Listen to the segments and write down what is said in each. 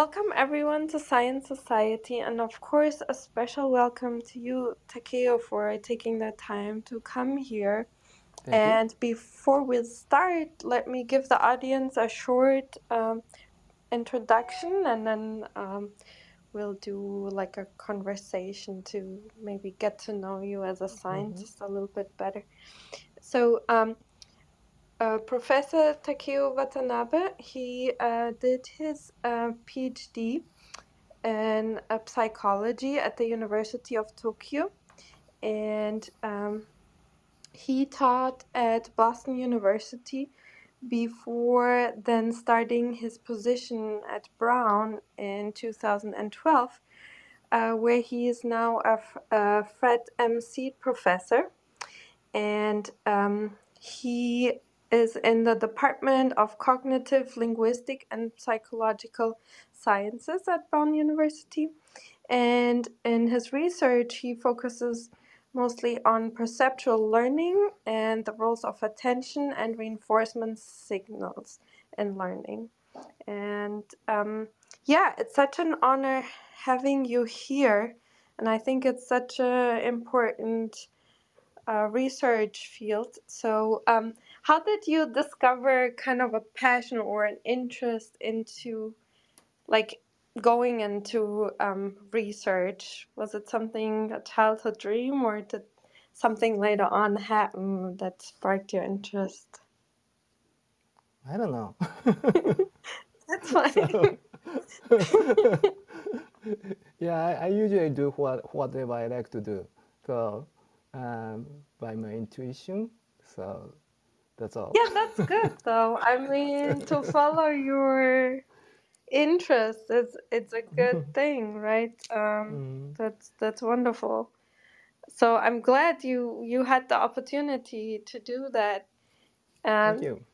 Welcome everyone to Science Society, and of course, a special welcome to you, Takeo, for taking the time to come here. Thank you. And before we start, let me give the audience a short um, introduction, and then um, we'll do like a conversation to maybe get to know you as a hmm scientist a little bit better. So, um, uh, Professor Takeo Watanabe, he uh, did his uh, PhD in uh, psychology at the University of Tokyo, and um, he taught at Boston University before then starting his position at Brown in 2012, uh, where he is now a Fred M. Seed professor and um, he is in the Department of Cognitive Linguistic and Psychological Sciences at Brown University. And in his research, he focuses mostly on perceptual learning and the roles of attention and reinforcement signals in learning. And um, yeah, it's such an honor having you here. And I think it's such an important uh, research field. So, um, how did you discover kind of a passion or an interest into like going into um, research? Was it something, a childhood dream, or did something later on happen that sparked your interest? I don't know. That's fine. so, yeah, I, I usually do what whatever I like to do. So, um, by my intuition. So that's all. Yeah, that's good though. I mean, to follow your interests, is it's a good thing, right? Um, Mm, that's that's wonderful. So I'm glad you you had the opportunity to do that. thank Um, you.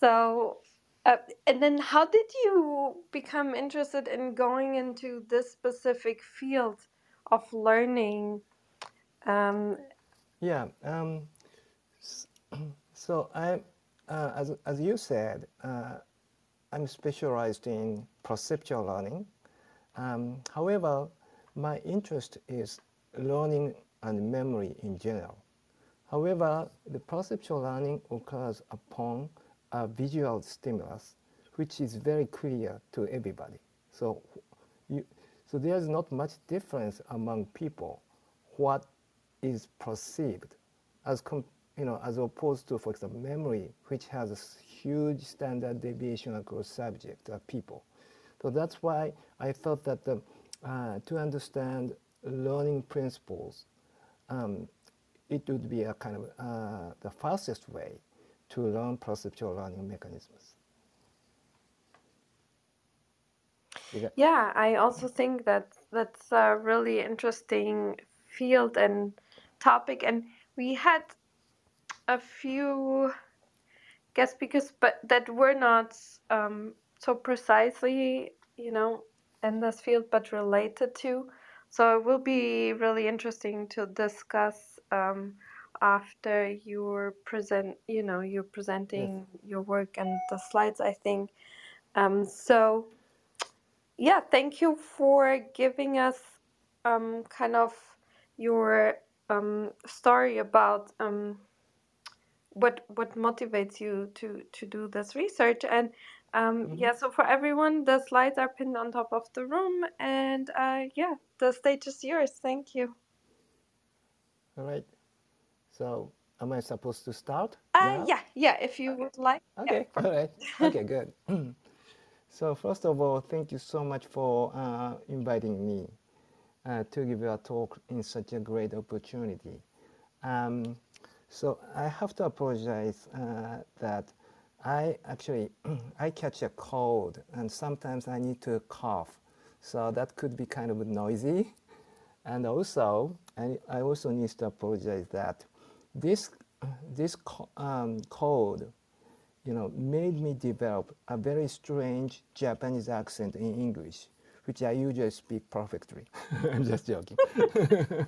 so uh, and then how did you become interested in going into this specific field of learning? Um, Yeah. Um, so I, uh, as as you said, uh, I'm specialized in perceptual learning. Um, however, my interest is learning and memory in general. However, the perceptual learning occurs upon a visual stimulus, which is very clear to everybody. So, you, so there's not much difference among people what is perceived as com- you know as opposed to, for example, memory, which has a huge standard deviation across subject uh, people. So that's why I thought that the, uh, to understand learning principles, um, it would be a kind of uh, the fastest way to learn perceptual learning mechanisms. Yeah, I also think that that's a really interesting field and topic. And we had a few guest speakers, but that were not um, so precisely, you know, in this field, but related to. So it will be really interesting to discuss um, after you're present, you know, you're yes. presenting your work and the slides, I think. Um, so yeah, thank you for giving us um, kind of your um, story about um, what what motivates you to to do this research and um hmm yeah so for everyone the slides are pinned on top of the room and uh yeah the stage is yours thank you All right. So, am I supposed to start uh yeah yeah if you Okay. would like yeah Okay. All right. Okay. Good. so, first of all, thank you so much for uh, inviting me uh, to give you a talk in such a great opportunity. Um, so, I have to apologize uh, that I actually I catch a cold and sometimes I need to cough. So that could be kind of noisy. And also, I, I also need to apologize that this this um, code, you know, made me develop a very strange Japanese accent in English, which I usually speak perfectly. I'm just joking.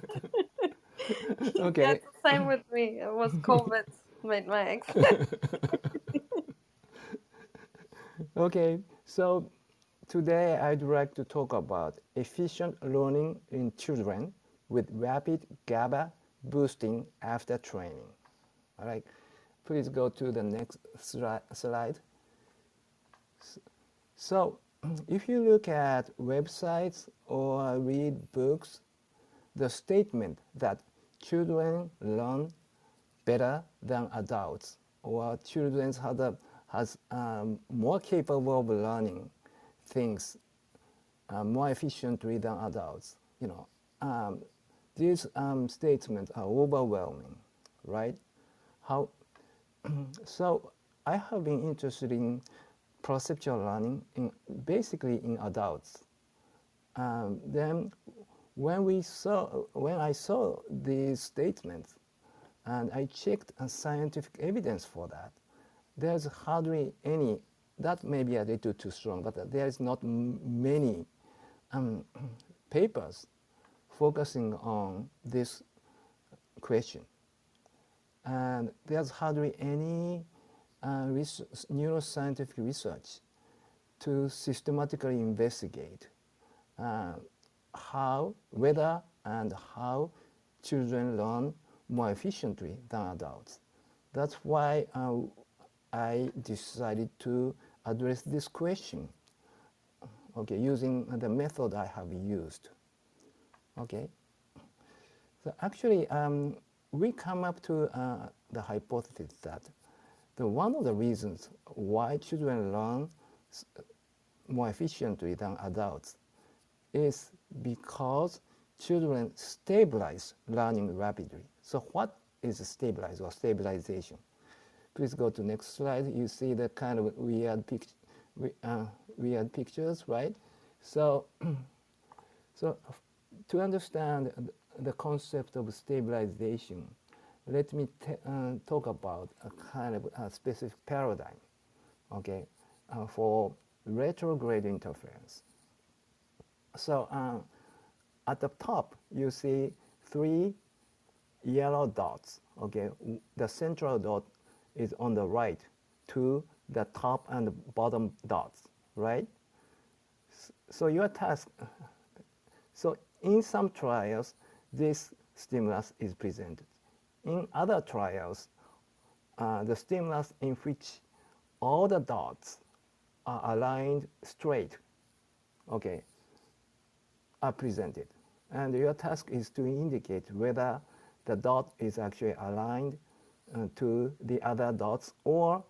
okay. Same with me it was covid made my accent okay. So today I'd like to talk about efficient learning in children with rapid GABA boosting after training. All right, please go to the next slide. So if you look at websites or read books, the statement that children learn better than adults or children have a, has um, more capable of learning things uh, more efficiently than adults. You know, um, these um, statements are overwhelming, right? How? so I have been interested in perceptual learning in basically in adults. Um, then when we saw when I saw these statements, and I checked scientific evidence for that, there's hardly any. That may be a little too strong, but there is not many um, papers focusing on this question. And there's hardly any uh, neuroscientific research to systematically investigate uh, how, whether and how children learn more efficiently than adults. That's why uh, I decided to address this question, okay, using the method I have used. Okay. So actually, um, we come up to uh, the hypothesis that the one of the reasons why children learn more efficiently than adults is because children stabilize learning rapidly. So what is stabilize or stabilization? Please go to next slide. You see the kind of weird, pic uh, weird pictures, right? So, so to understand the concept of stabilization, let me uh, talk about a kind of a specific paradigm, okay, uh, for retrograde interference. So uh, at the top, you see three yellow dots, okay. The central dot is on the right to the top and bottom dots, right? So your task, so in some trials, this stimulus is presented. In other trials, uh, the stimulus in which all the dots are aligned straight, okay, are presented. And your task is to indicate whether the dot is actually aligned uh, to the other dots or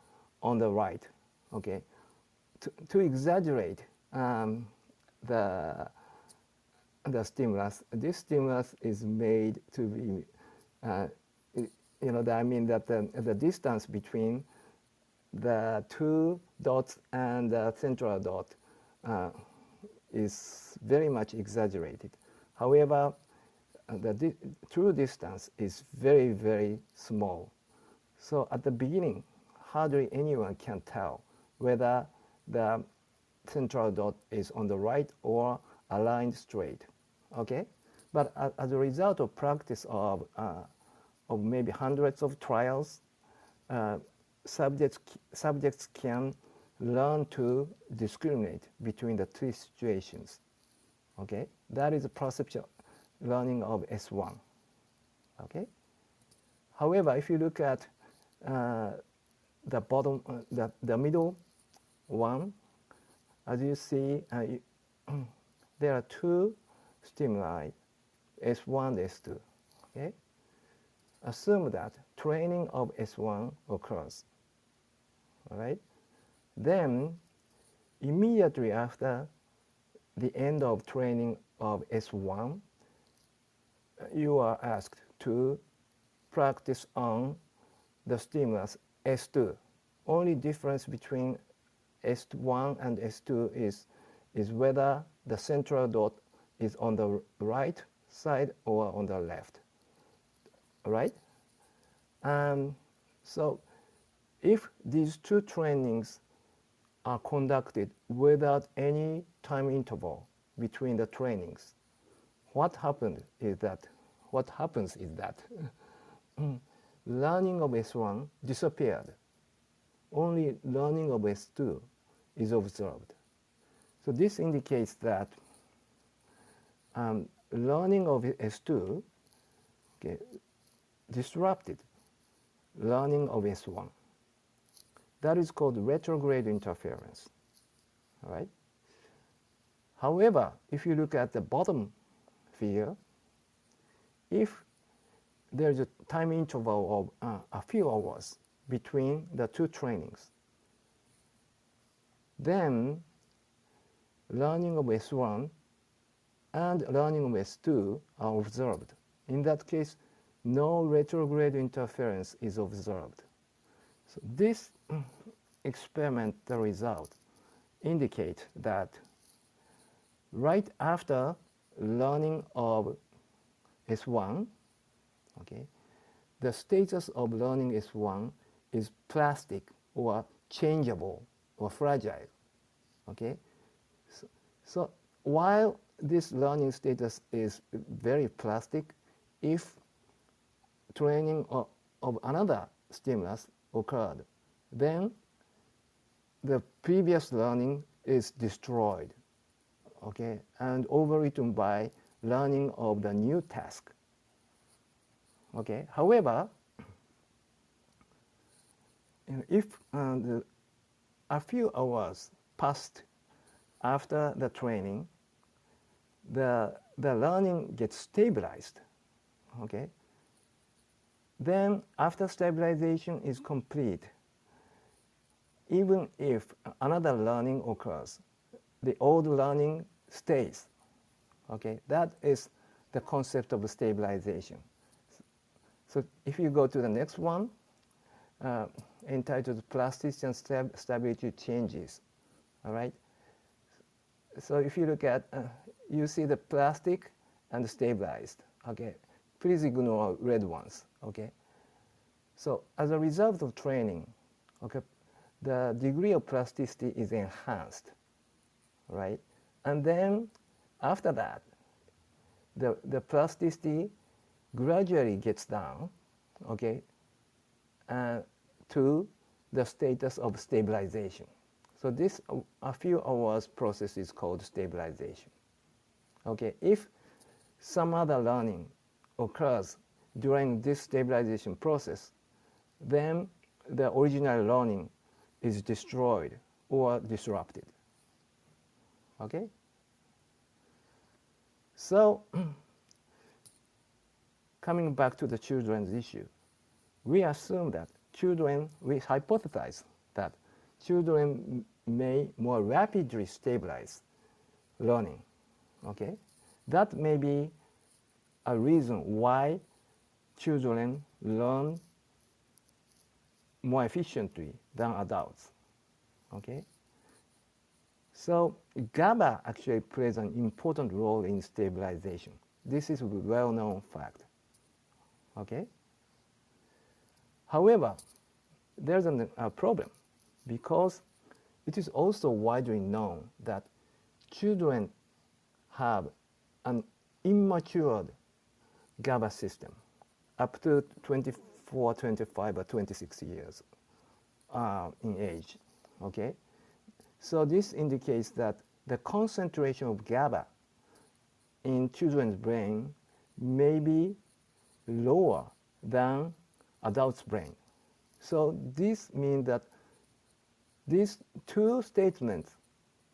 on the right, okay. To, to exaggerate um, the the stimulus. This stimulus is made to be, uh, you know, I mean that the, the distance between the two dots and the central dot uh, is very much exaggerated. However, uh, the di true distance is very, very small. So at the beginning, hardly anyone can tell whether the central dot is on the right or aligned straight. Okay, but as a result of practice of uh, of maybe hundreds of trials, uh, subjects subjects can learn to discriminate between the two situations. Okay, that is perceptual learning of S1. Okay. However, if you look at uh, the bottom, uh, the, the middle one, as you see, uh, you, there are two stimuli, S1, S2. Okay? Assume that training of S1 occurs. All right? Then, immediately after the end of training of S1, you are asked to practice on the stimulus S2. Only difference between S1 and S2 is, is whether the central dot is on the right side or on the left, right? Um, so if these two trainings are conducted without any time interval between the trainings, what happened is that, what happens is that learning of S1 disappeared. Only learning of S2 is observed. So this indicates that um, learning of S2 okay, disrupted learning of S1. That is called retrograde interference. All right? However, if you look at the bottom figure, if there's a time interval of uh, a few hours between the two trainings, then learning of S1 and learning of S2 are observed. In that case, no retrograde interference is observed. So this experimental result indicate that right after learning of S1, okay, the status of learning S1 is plastic or changeable or fragile. Okay, so, so while this learning status is very plastic, if training of, of another stimulus occurred, then the previous learning is destroyed, okay, and overwritten by learning of the new task. Okay. However, if uh, the, a few hours passed after the training, the the learning gets stabilized. Okay. Then after stabilization is complete, even if another learning occurs, the old learning stays. Okay, that is the concept of stabilization. So if you go to the next one, uh, entitled plasticity and stab stability changes, all right? So if you look at, uh, you see the plastic and stabilized, okay? Please ignore red ones, okay? So as a result of training, okay, the degree of plasticity is enhanced, right? And then after that, the, the plasticity gradually gets down, okay, uh, to the status of stabilization. So this a few hours process is called stabilization. Okay, if some other learning occurs during this stabilization process, then the original learning is destroyed or disrupted. Okay? So, coming back to the children's issue, we assume that children, we hypothesize that children may more rapidly stabilize learning. Okay? That may be a reason why children learn more efficiently than adults. Okay? So GABA actually plays an important role in stabilization. This is a well-known fact. Okay? However, there's an, a problem because it is also widely known that children have an immature GABA system up to 24, 25, or 26 years uh, in age. Okay, so this indicates that the concentration of GABA in children's brain may be lower than adult's brain. So this means that these two statements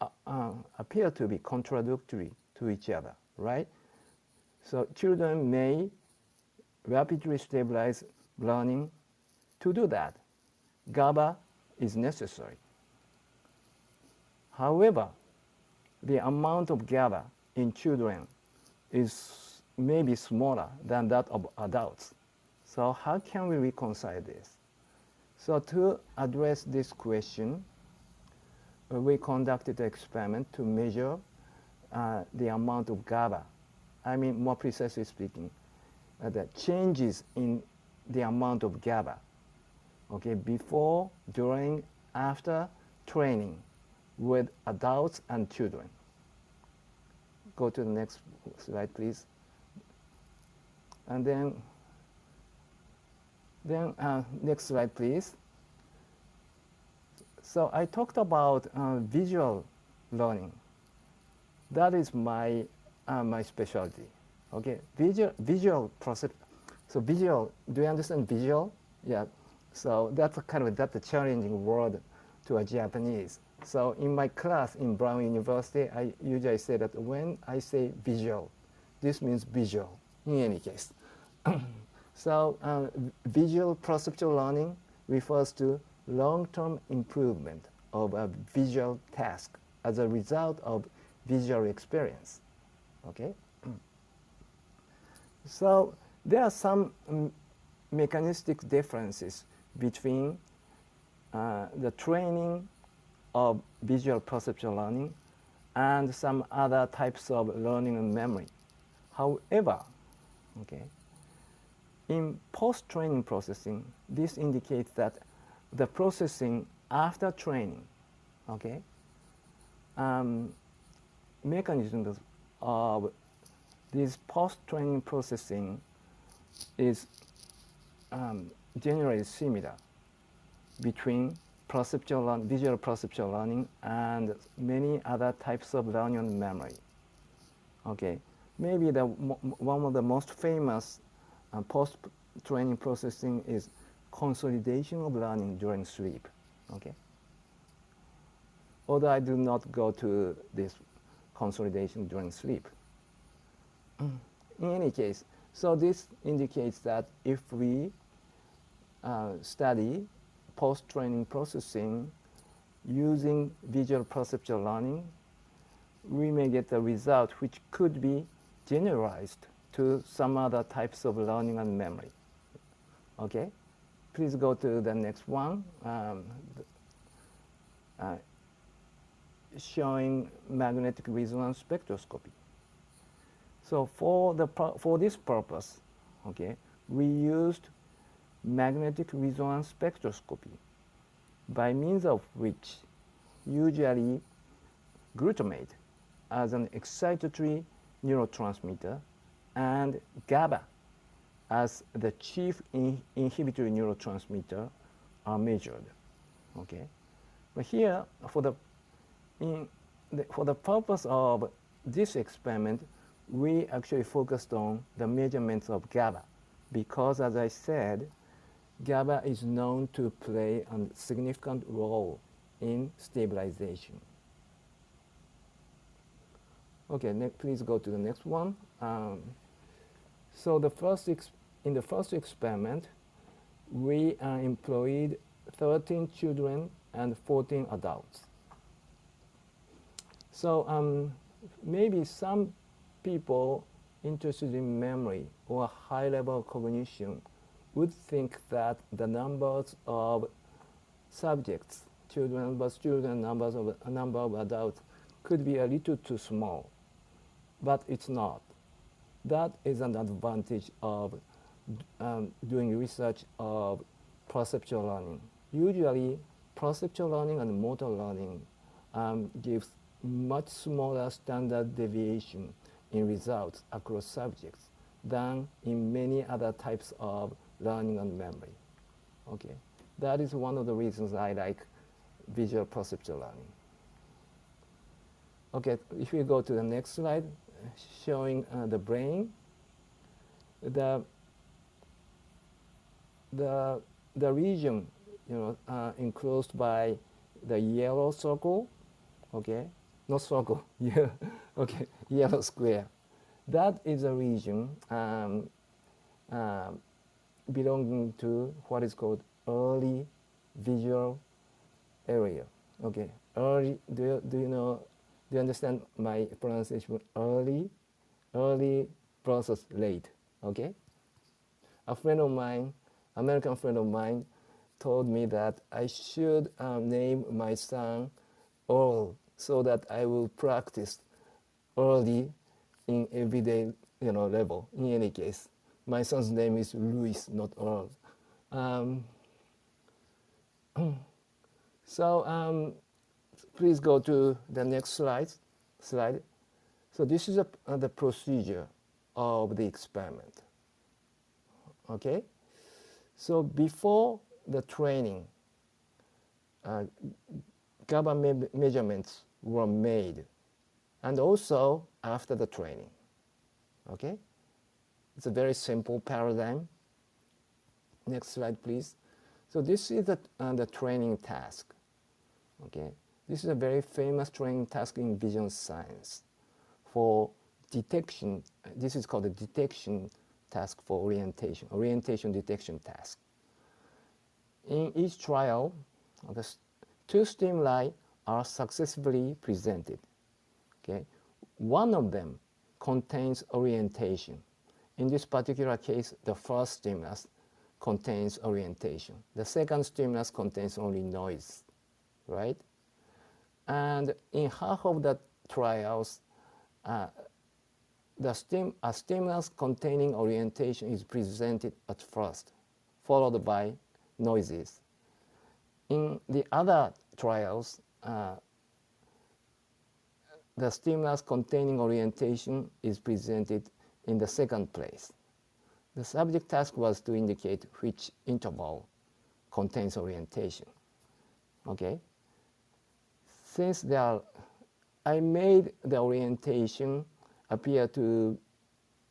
uh, uh, appear to be contradictory to each other, right? So children may rapidly stabilize learning. To do that, GABA is necessary. However, the amount of GABA in children is maybe smaller than that of adults. So how can we reconcile this? So to address this question, we conducted an experiment to measure uh, the amount of GABA. I mean, more precisely speaking, uh, the changes in the amount of GABA, okay, before, during, after training with adults and children. Go to the next slide, please. And then, then uh, next slide, please. So I talked about uh, visual learning, that is my uh, my specialty. Okay, visual visual process. So visual. Do you understand visual? Yeah. So that's kind of that's a challenging word to a Japanese. So in my class in Brown University, I usually say that when I say visual, this means visual in any case. so uh, visual perceptual learning refers to long-term improvement of a visual task as a result of visual experience. Okay? So there are some um, mechanistic differences between uh, the training of visual perceptual learning and some other types of learning and memory. However, okay, in post-training processing, this indicates that the processing after training, okay, um, mechanisms of this post-training processing is um, generally similar between perceptual visual perceptual learning and many other types of learning and memory. Okay, maybe the one of the most famous uh, post-training processing is consolidation of learning during sleep. Okay. Although I do not go to this consolidation during sleep. In any case, so this indicates that if we uh, study post-training processing using visual perceptual learning, we may get a result which could be generalized to some other types of learning and memory. Okay? Please go to the next one. Um, uh, showing magnetic resonance spectroscopy. So for, the, for this purpose, okay, we used magnetic resonance spectroscopy, by means of which usually glutamate as an excitatory neurotransmitter and GABA as the chief in inhibitory neurotransmitter are measured. Okay, but here for the, the, for the purpose of this experiment, we actually focused on the measurements of GABA because, as I said, GABA is known to play a significant role in stabilization. Okay, please go to the next one. Um, so the first in the first experiment, we uh, employed 13 children and 14 adults. So um, maybe some people interested in memory or high level cognition would think that the numbers of subjects, children numbers, children numbers of a number of adults could be a little too small, but it's not. That is an advantage of um, doing research of perceptual learning. Usually, perceptual learning and motor learning um, gives much smaller standard deviation in results across subjects than in many other types of learning and memory. Okay, that is one of the reasons I like visual perceptual learning. Okay, if we go to the next slide, showing uh, the brain, the the the region, you know, uh, enclosed by the yellow circle, okay, not circle, yeah, okay, yellow square. That is a region um, uh, belonging to what is called early visual area. Okay, early. Do you, do you know? Do you understand my pronunciation? Early, early process late. Okay. A friend of mine, American friend of mine, told me that I should um, name my son Earl so that I will practice early in everyday you know level. In any case, my son's name is Luis, not Earl. Um, so um, please go to the next slide. Slide. So this is a, uh, the procedure of the experiment. Okay. So before the training, uh, GABA me measurements were made and also after the training. Okay? It's a very simple paradigm. Next slide, please. So this is the, uh, the training task. Okay? This is a very famous training task in vision science for detection. This is called the detection task for orientation, orientation detection task. In each trial, the two stimuli are successfully presented. Okay? One of them contains orientation. In this particular case, the first stimulus contains orientation. The second stimulus contains only noise, right? And in half of the trials, uh, the stim a stimulus containing orientation is presented at first, followed by noises. In the other trials, uh, the stimulus containing orientation is presented in the second place. The subject task was to indicate which interval contains orientation. Okay? Since there are, I made the orientation appear to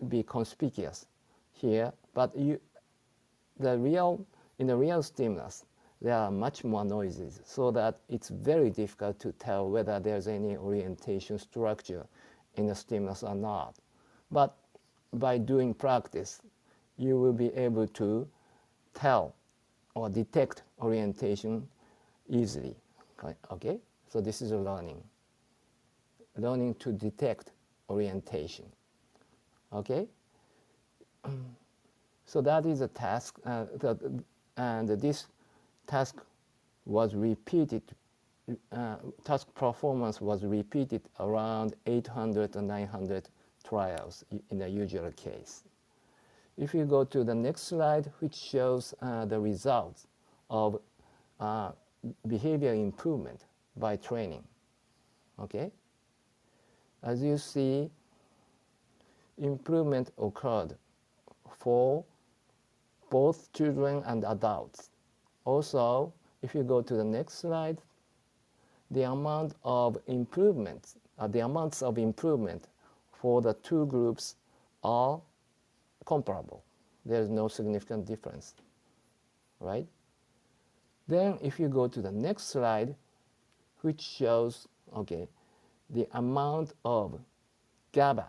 be conspicuous here, but you, the real, in the real stimulus, there are much more noises so that it's very difficult to tell whether there's any orientation structure in the stimulus or not. But by doing practice, you will be able to tell or detect orientation easily. Okay? So this is a learning. Learning to detect orientation. Okay? So that is a task, uh, that, and this task was repeated, uh, task performance was repeated around 800 or 900 trials in the usual case. If you go to the next slide, which shows uh, the results of uh, behavior improvement by training. Okay? As you see, improvement occurred for both children and adults. Also, if you go to the next slide, the amount of improvement, uh, the amounts of improvement for the two groups are comparable. There is no significant difference, right? Then if you go to the next slide, which shows, okay, the amount of GABA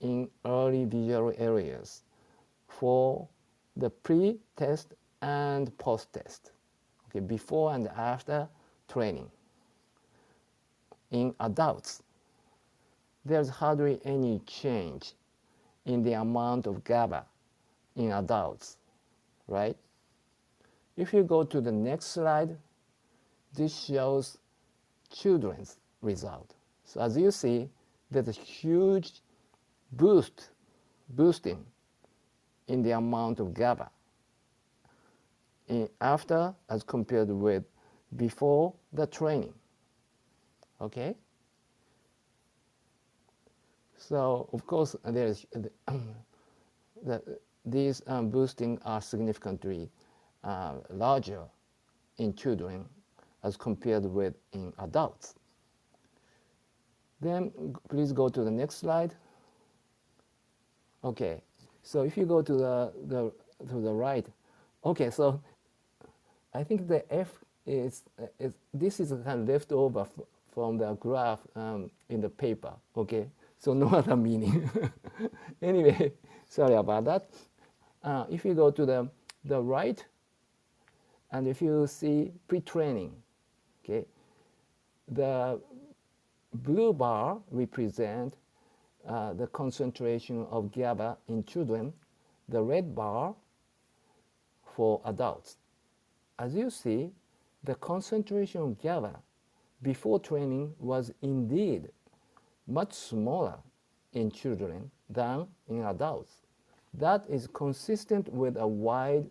in early visual areas for the pre-test and post-test, okay, before and after training. In adults, there's hardly any change in the amount of GABA in adults, right? If you go to the next slide, this shows children's result. So as you see, there's a huge boost, boosting in the amount of GABA in after as compared with before the training. Okay? So of course there is the, these um, boosting are significantly uh, larger in children as compared with in adults. Then please go to the next slide. Okay, so if you go to the, the to the right, okay, so I think the F is, is this is kind of left over from the graph um, in the paper. Okay, so no other meaning. anyway, sorry about that. Uh, if you go to the, the right, and if you see pre-training, okay, the blue bar represent uh, the concentration of GABA in children, the red bar for adults. As you see, the concentration of GABA before training was indeed much smaller in children than in adults. That is consistent with a wide,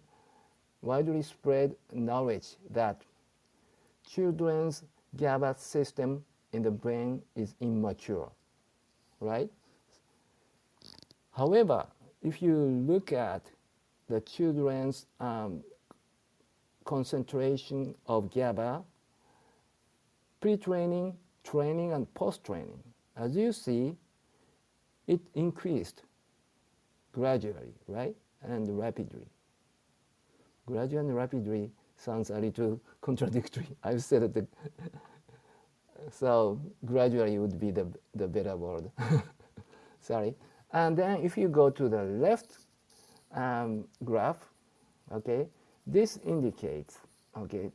widely spread knowledge that children's GABA system in the brain is immature, right? However, if you look at the children's um, concentration of GABA, pre-training, training, and post-training, as you see, it increased gradually, right? And rapidly. Gradually and rapidly sounds a little contradictory. I've said that. so gradually would be the, the better word. Sorry. And then if you go to the left um, graph, okay, this indicates, okay,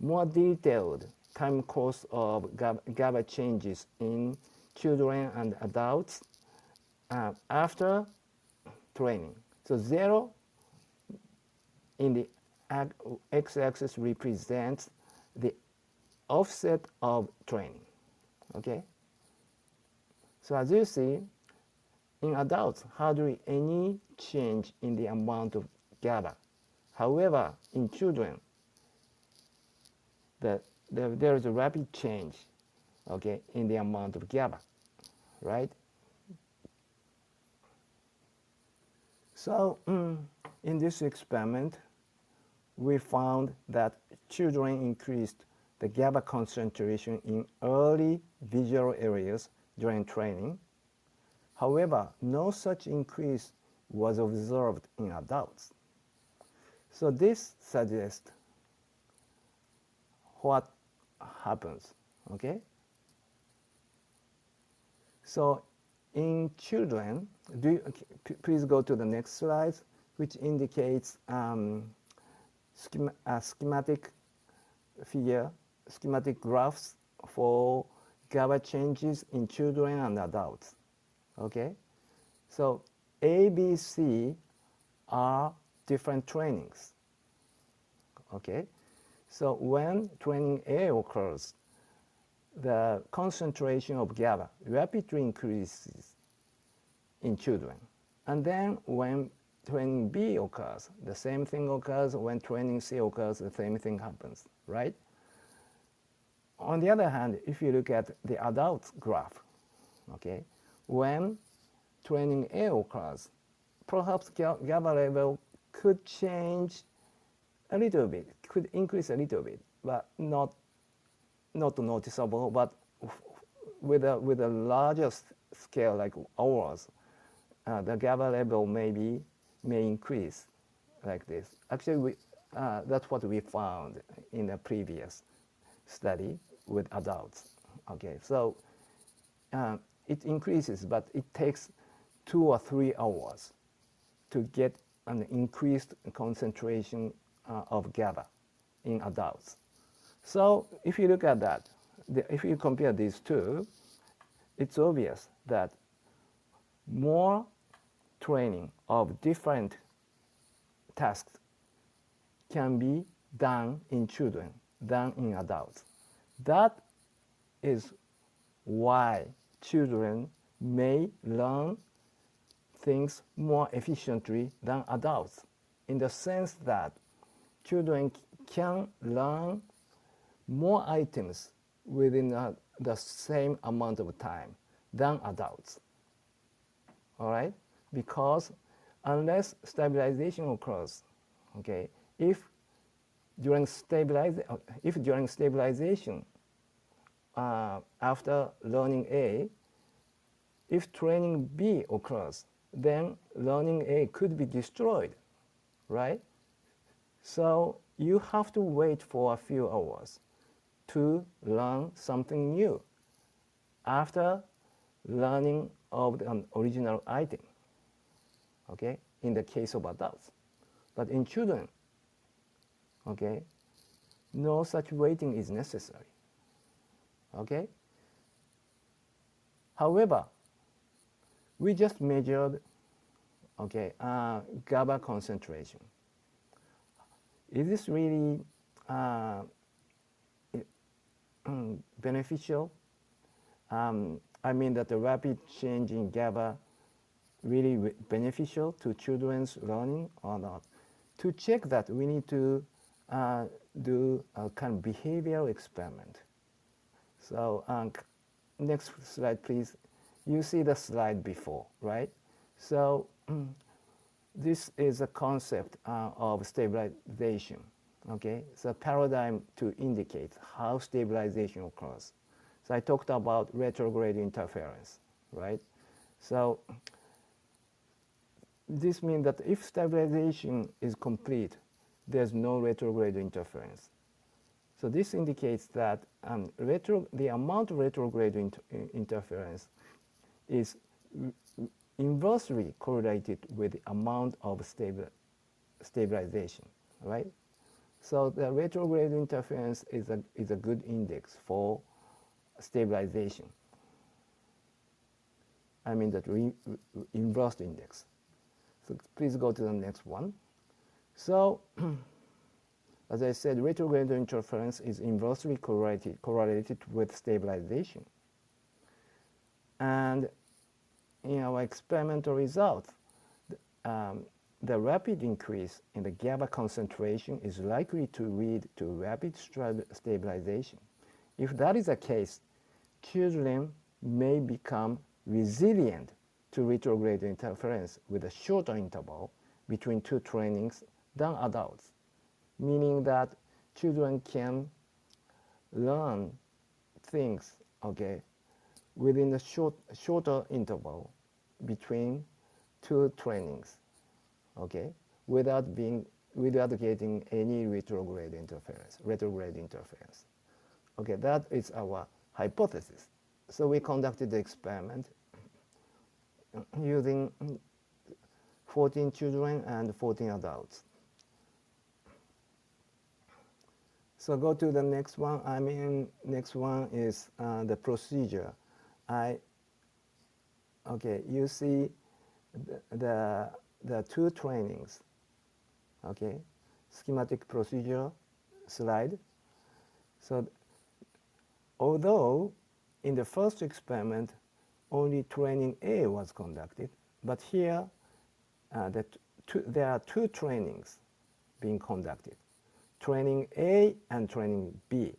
more detailed time course of GABA changes in children and adults uh, after training. So zero in the x-axis represents the offset of training. Okay. So as you see, in adults, hardly any change in the amount of GABA. However, in children, the, the, there is a rapid change, okay, in the amount of GABA, right? So mm, in this experiment, we found that children increased the GABA concentration in early visual areas during training. However, no such increase was observed in adults. So this suggests what happens, okay? So in children, do you, please go to the next slide, which indicates um, schema, a schematic figure, schematic graphs for GABA changes in children and adults. Okay, so A, B, C are different trainings. Okay, so when training A occurs, the concentration of GABA rapidly increases in children. And then when training B occurs, the same thing occurs. When training C occurs, the same thing happens, right? On the other hand, if you look at the adult graph, okay, when training A occurs, perhaps GABA level could change a little bit, could increase a little bit, but not not noticeable. But with a with a larger scale like ours, uh, the GABA level maybe may increase like this. Actually, we, uh, that's what we found in a previous study with adults. Okay, so uh, it increases, but it takes two or three hours to get an increased concentration uh, of GABA in adults. So if you look at that, the, if you compare these two, it's obvious that more training of different tasks can be done in children than in adults. That is why children may learn things more efficiently than adults in the sense that children can learn more items within uh, the same amount of time than adults. All right? Because unless stabilization occurs, okay, if during, stabilize, if during stabilization uh, after learning A, if training B occurs, then learning A could be destroyed, right? So you have to wait for a few hours to learn something new after learning of the original item, okay, in the case of adults. But in children, okay, no such waiting is necessary, okay? However, we just measured, okay, uh, GABA concentration. Is this really uh, beneficial? Um, I mean that the rapid change in GABA really beneficial to children's learning or not. To check that, we need to uh, do a kind of behavioral experiment. So um, next slide, please. You see the slide before, right? So this is a concept uh, of stabilization. Okay, a paradigm to indicate how stabilization occurs. So I talked about retrograde interference, right? So this means that if stabilization is complete, there's no retrograde interference. So this indicates that um, retro, the amount of retrograde inter interference is inversely correlated with the amount of stable, stabilization, right? So the retrograde interference is a, is a good index for stabilization. I mean that re, inverse index. So please go to the next one. So as I said, retrograde interference is inversely correlated, correlated with stabilization. And in our experimental results, um, the rapid increase in the GABA concentration is likely to lead to rapid stabilization. If that is the case, children may become resilient to retrograde interference with a shorter interval between two trainings than adults, meaning that children can learn things, okay, within a short, shorter interval between two trainings, okay, without being, without getting any retrograde interference, retrograde interference. Okay, that is our hypothesis. So we conducted the experiment using 14 children and 14 adults. So go to the next one. I mean, next one is uh, the procedure. I, okay, you see the, the, the two trainings, okay, schematic procedure slide. So although in the first experiment, only training A was conducted, but here uh, the two, there are two trainings being conducted, training A and training B.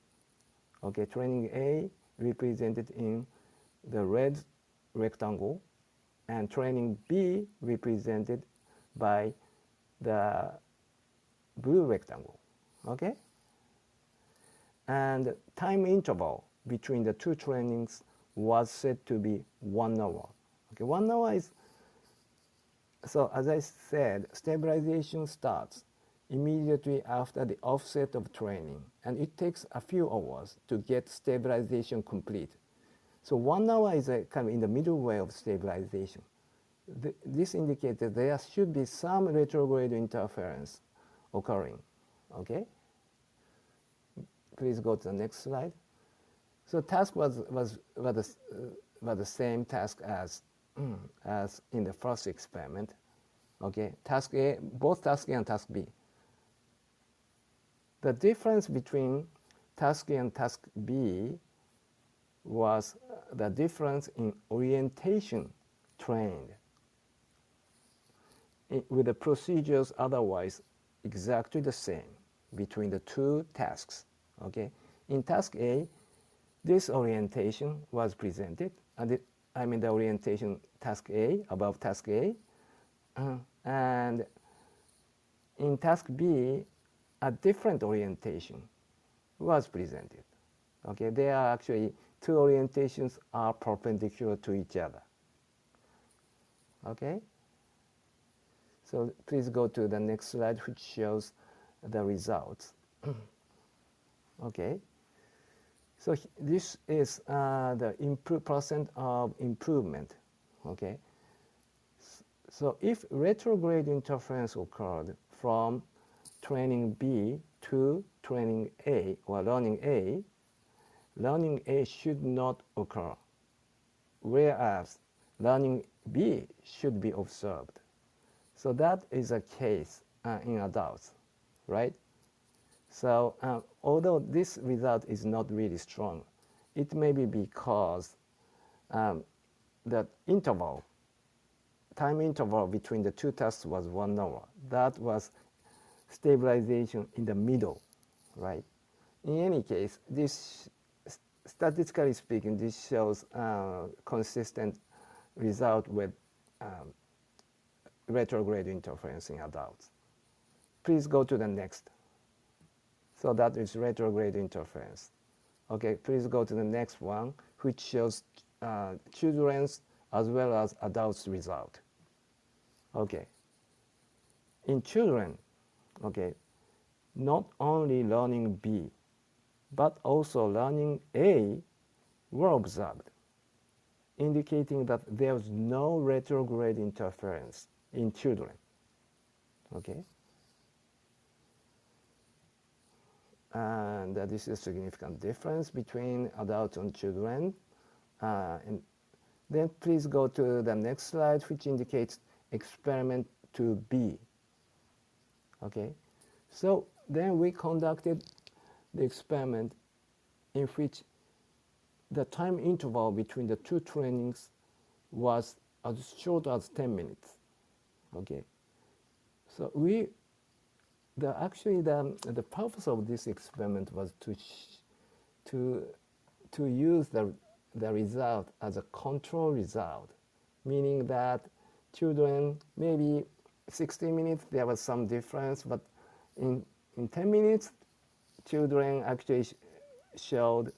Okay, training A represented in the red rectangle and training B represented by the blue rectangle, okay? And time interval between the two trainings was said to be one hour. Okay, one hour is, so as I said, stabilization starts immediately after the offset of training, and it takes a few hours to get stabilization complete. So one hour is a kind of in the middle way of stabilization. The, this that there should be some retrograde interference occurring, okay? Please go to the next slide. So task was, was, was, uh, was the same task as, as in the first experiment. Okay, task A, both task A and task B. The difference between task A and task B was the difference in orientation trained with the procedures otherwise exactly the same between the two tasks. Okay, in task A, this orientation was presented, and it, I mean the orientation task A, above task A, uh, and in task B, a different orientation was presented. Okay, there are actually two orientations are perpendicular to each other. Okay, so please go to the next slide, which shows the results. okay. So this is uh, the percent of improvement, okay? So if retrograde interference occurred from training B to training A or learning A, learning A should not occur, whereas learning B should be observed. So that is a case uh, in adults, right? So um, although this result is not really strong, it may be because um, the interval, time interval between the two tests was one hour. That was stabilization in the middle, right? In any case, this, statistically speaking, this shows uh, consistent result with um, retrograde interference in adults. Please go to the next. So that is retrograde interference. Okay, please go to the next one, which shows uh, children's as well as adults result. Okay. In children, okay, not only learning B, but also learning A were observed, indicating that there was no retrograde interference in children. Okay? And uh, this is a significant difference between adults and children. Uh, and then please go to the next slide, which indicates experiment 2B. Okay, so then we conducted the experiment in which the time interval between the two trainings was as short as 10 minutes. Okay, so we, the actually the the purpose of this experiment was to to to use the the result as a control result, meaning that children maybe 60 minutes there was some difference, but in in 10 minutes children actually sh showed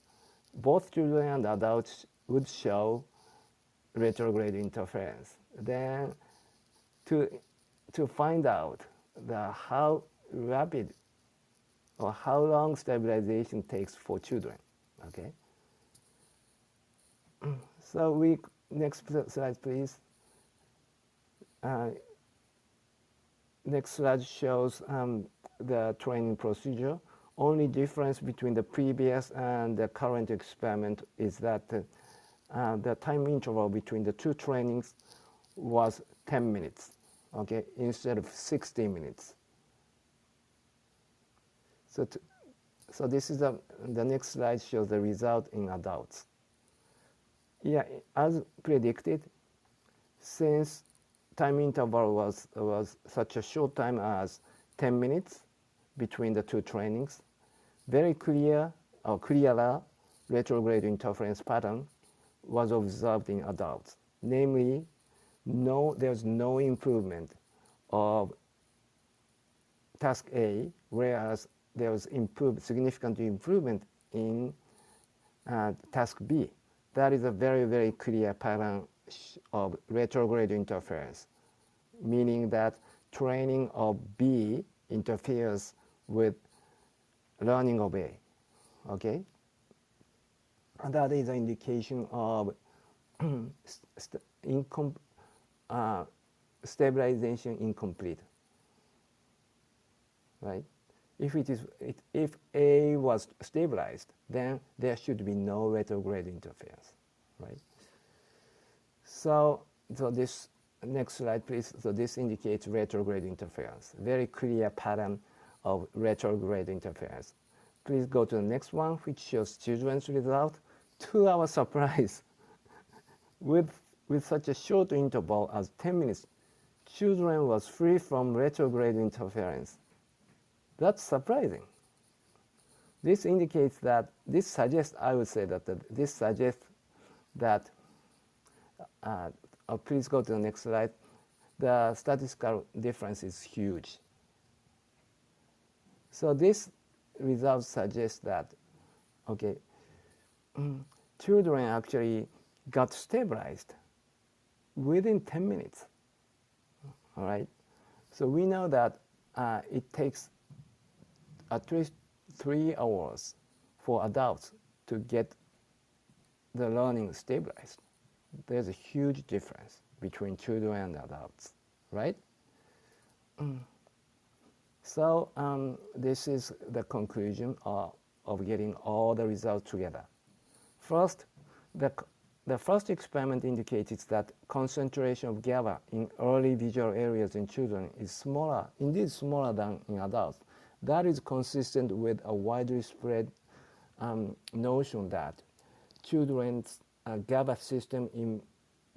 both children and adults would show retrograde interference. Then to to find out the how rapid or how long stabilization takes for children. Okay. So we next slide, please. Uh, next slide shows um, the training procedure. Only difference between the previous and the current experiment is that uh, the time interval between the two trainings was 10 minutes, okay, instead of 60 minutes. So, to, so this is the, the next slide shows the result in adults. Yeah, as predicted, since time interval was, was such a short time as 10 minutes between the two trainings, very clear or clearer retrograde interference pattern was observed in adults. Namely, no, there's no improvement of task A, whereas there was improved, significant improvement in uh, task B. That is a very, very clear pattern of retrograde interference, meaning that training of B interferes with learning of A. Okay? And that is an indication of uh, stabilization incomplete. Right? If it is, it, if A was stabilized, then there should be no retrograde interference, right? So, so this next slide, please. So this indicates retrograde interference. Very clear pattern of retrograde interference. Please go to the next one, which shows children's result. To our surprise, with with such a short interval as 10 minutes, children was free from retrograde interference. That's surprising. This indicates that, this suggests, I would say that, that this suggests that, uh, oh, please go to the next slide, the statistical difference is huge. So this result suggests that, okay, children actually got stabilized within 10 minutes, all right? So we know that uh, it takes at least three hours for adults to get the learning stabilized. There's a huge difference between children and adults, right? Mm. So um, this is the conclusion of, of getting all the results together. First, the, the first experiment indicated that concentration of GABA in early visual areas in children is smaller, indeed smaller than in adults. That is consistent with a widely spread um, notion that children's uh, GABA system in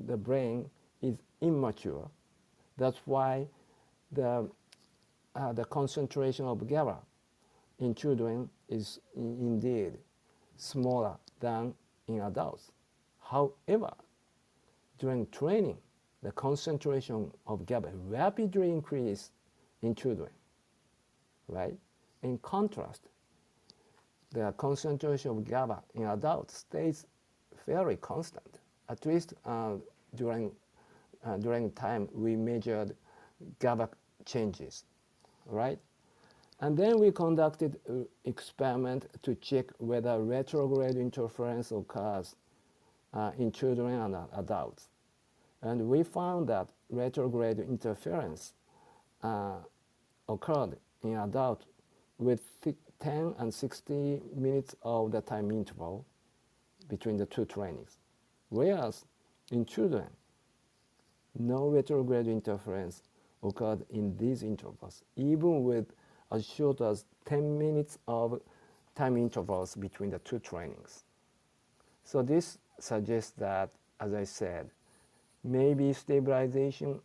the brain is immature. That's why the, uh, the concentration of GABA in children is indeed smaller than in adults. However, during training, the concentration of GABA rapidly increases in children right? In contrast, the concentration of GABA in adults stays fairly constant, at least uh, during, uh, during time we measured GABA changes, right? And then we conducted an experiment to check whether retrograde interference occurs uh, in children and adults. And we found that retrograde interference uh, occurred in adults with 10 and 60 minutes of the time interval between the two trainings. Whereas in children, no retrograde interference occurred in these intervals, even with as short as 10 minutes of time intervals between the two trainings. So this suggests that, as I said, maybe stabilization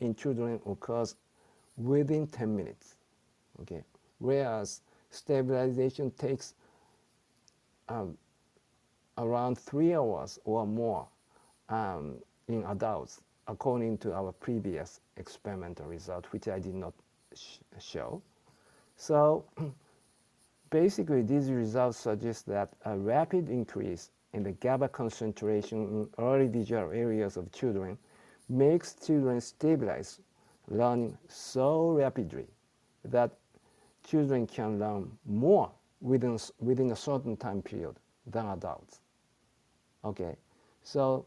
in children occurs within 10 minutes. Okay, whereas stabilization takes um, around three hours or more um, in adults, according to our previous experimental result, which I did not sh show. So basically, these results suggest that a rapid increase in the GABA concentration in early visual areas of children makes children stabilize learning so rapidly that children can learn more within, within a certain time period than adults. Okay, so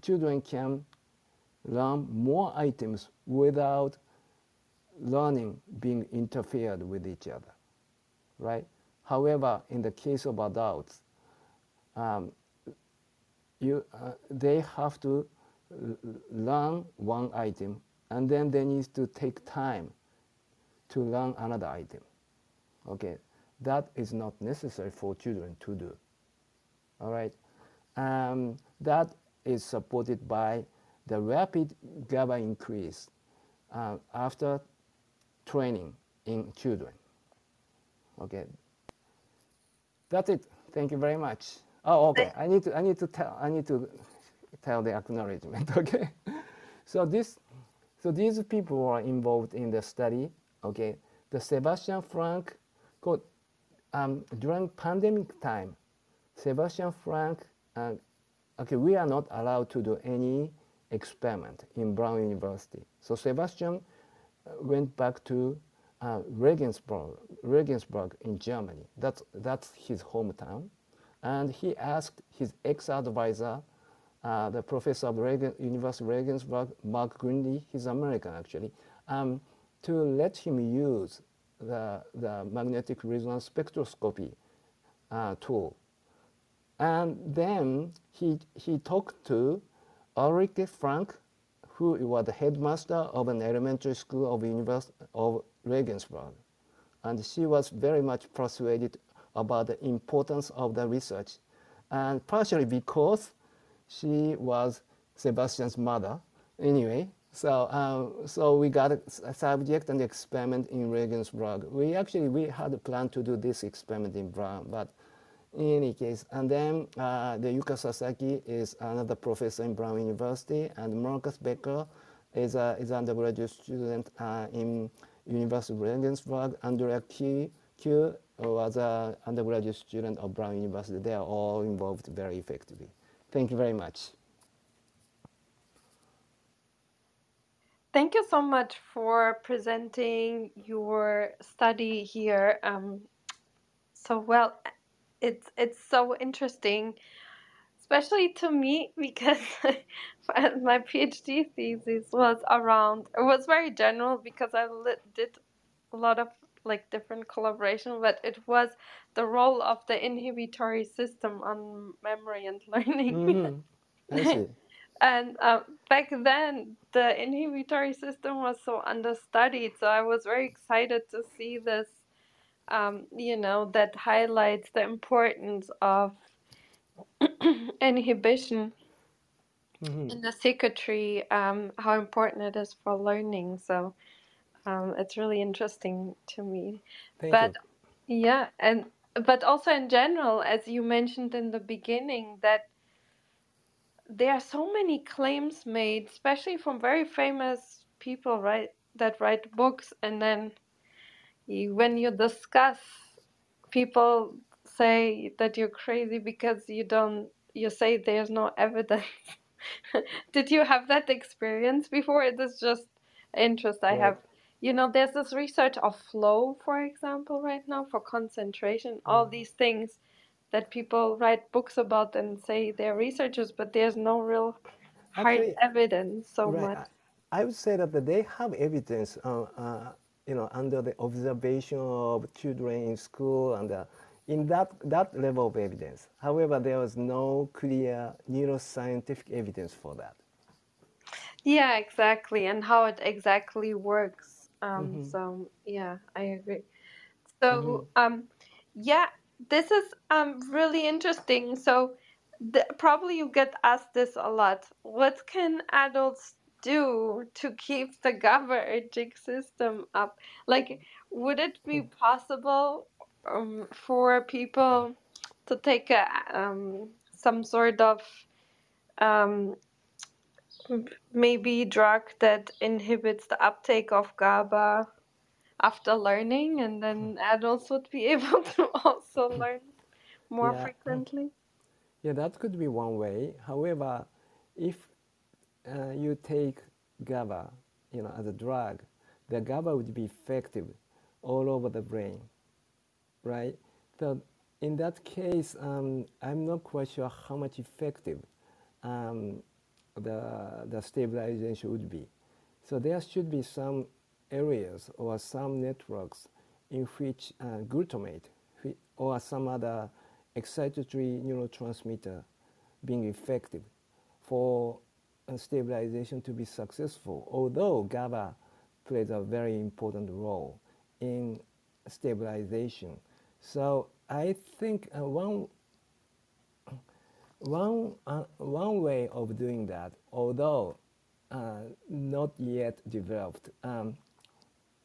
children can learn more items without learning being interfered with each other, right? However, in the case of adults, um, you, uh, they have to learn one item and then they need to take time to learn another item. Okay, that is not necessary for children to do. All right, um, that is supported by the rapid GABA increase uh, after training in children. Okay, that's it. Thank you very much. Oh, okay. I need to. I need to tell. I need to tell the acknowledgement. Okay. so this. So these people are involved in the study. Okay. The Sebastian Frank. Called, um, during pandemic time, Sebastian Frank. Uh, okay, we are not allowed to do any experiment in Brown University. So Sebastian went back to uh, Regensburg, Regensburg in Germany. That's, that's his hometown. And he asked his ex-advisor, uh, the professor of Regen, University of Regensburg, Mark Greenlee, he's American actually, um, to let him use the, the magnetic resonance spectroscopy uh, tool. And then he, he talked to Ulrike Frank, who was the headmaster of an elementary school of University of Regensburg. And she was very much persuaded about the importance of the research, and partially because she was Sebastian's mother. Anyway, so um, so we got a subject and experiment in Regensburg. We actually we had a plan to do this experiment in Brown, but in any case, and then uh, the Yuka Sasaki is another professor in Brown University, and Marcus Becker is is an undergraduate student uh, in University of Regensburg. Andrea Q, Q was an undergraduate student of Brown University. They are all involved very effectively. Thank you very much. Thank you so much for presenting your study here um, so well it's it's so interesting especially to me because my phd thesis was around it was very general because i did a lot of like different collaboration but it was the role of the inhibitory system on memory and learning mm-hmm. and uh, back then the inhibitory system was so understudied so i was very excited to see this um, you know, that highlights the importance of inhibition mm-hmm. in the circuitry, um, how important it is for learning. So um, it's really interesting to me. Thank but you. yeah, and but also in general, as you mentioned in the beginning, that there are so many claims made, especially from very famous people, right, that write books and then you, when you discuss people say that you're crazy because you don't you say there's no evidence. Did you have that experience before? It is just interest I Right. have. You know, there's this research of flow, for example, right now for concentration, all Mm. these things that people write books about and say they're researchers, but there's no real hard Actually, evidence so right. much. I, I would say that they have evidence, uh, uh, you know, under the observation of children in school and uh, in that, that level of evidence. However, there was no clear neuroscientific evidence for that. Yeah, exactly, and how it exactly works. Um, hmm so yeah, I agree. hmm So um, yeah, this is um really interesting. So the, probably you get asked this a lot. What can adults do to keep the GABAergic system up? Like, would it be possible um, for people to take a um some sort of um maybe drug that inhibits the uptake of GABA after learning, and then adults would be able to also learn more Yeah, frequently. yeah, that could be one way. However, if uh, you take GABA, you know, as a drug, the GABA would be effective all over the brain, right? So in that case, um, I'm not quite sure how much effective um, the, the stabilization would be. So there should be some areas or some networks in which uh, glutamate or some other excitatory neurotransmitter being effective for uh, stabilization to be successful, although GABA plays a very important role in stabilization. So I think uh, one one, uh, one way of doing that, although uh, not yet developed um,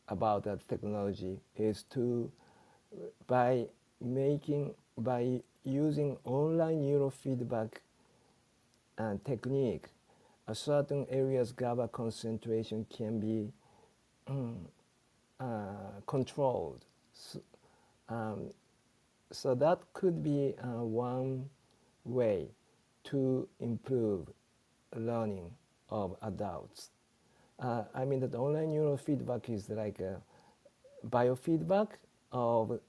about that technology, is to by making by using online neurofeedback uh, technique, a certain areas GABA concentration can be mm, uh, controlled. So, um, so that could be uh, one way to improve learning of adults. Uh, I mean that online neurofeedback is like a biofeedback of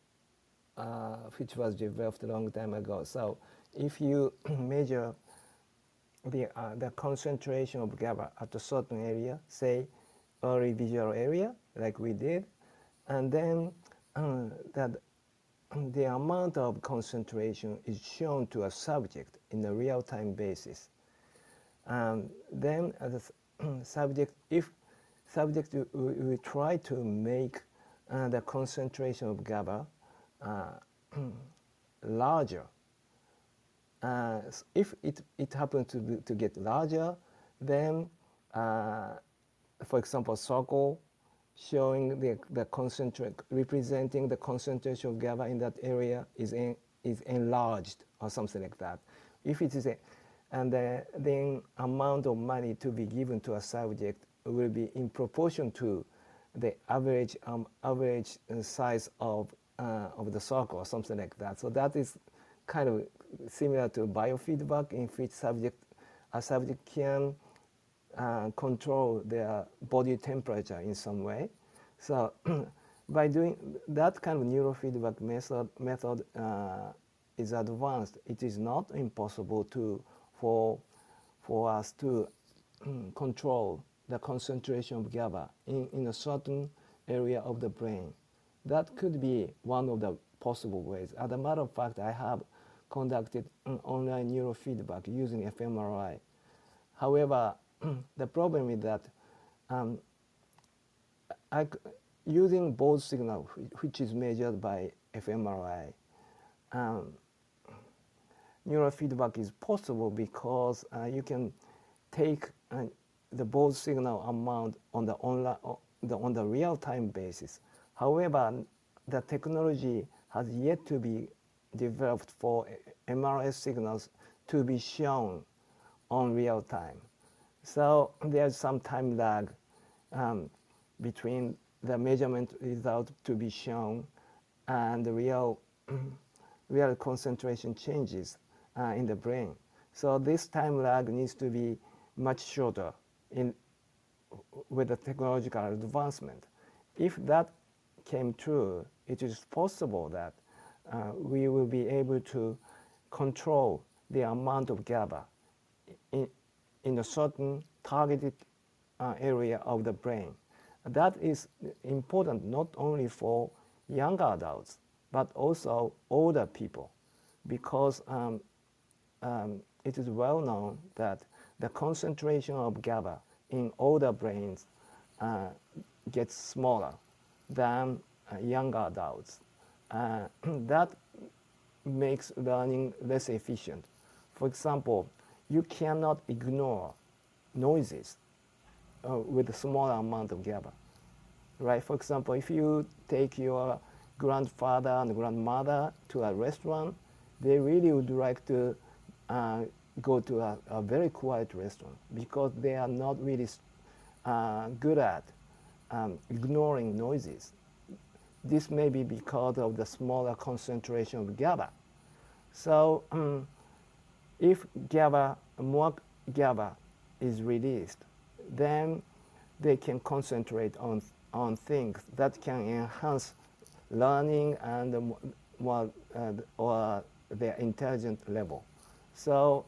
uh, which was developed a long time ago. So if you measure the, uh, the concentration of GABA at a certain area, say early visual area, like we did, and then uh, that the amount of concentration is shown to a subject in a real-time basis. And then a subject, if subject we, we try to make uh, the concentration of GABA uh, larger. Uh, if it, it happens to, be, to get larger, then, uh, for example, circle showing the, the concentrate, representing the concentration of GABA in that area is, in, is enlarged or something like that. If it is a, and the, then amount of money to be given to a subject will be in proportion to the average um, average size of uh, of the circle or something like that. So that is kind of similar to biofeedback in which subject a subject can uh, control their body temperature in some way. So by doing that kind of neurofeedback method, method uh, is advanced. It is not impossible to for for us to control the concentration of GABA in, in a certain area of the brain. That could be one of the possible ways. As a matter of fact, I have conducted online neurofeedback using fMRI. However, the problem is that um, I, using BOLD signal, which is measured by fMRI, um, neurofeedback is possible because uh, you can take uh, the BOLD signal amount on the the, on the real-time basis. However, the technology has yet to be developed for MRS signals to be shown on real time. So there's some time lag um, between the measurement result to be shown and the real real concentration changes uh, in the brain. So this time lag needs to be much shorter in, with the technological advancement. If that came true, it is possible that uh, we will be able to control the amount of GABA in, in a certain targeted uh, area of the brain. That is important not only for younger adults, but also older people, because um, um, it is well known that the concentration of GABA in older brains uh, gets smaller than uh, younger adults. Uh, that makes learning less efficient. For example, you cannot ignore noises uh, with a small amount of GABA. Right? For example, if you take your grandfather and grandmother to a restaurant, they really would like to uh, go to a, a, very quiet restaurant because they are not really uh, good at um, ignoring noises. This may be because of the smaller concentration of GABA. So um, if GABA, more GABA is released, then they can concentrate on, on things that can enhance learning and more, uh, or their intelligent level. So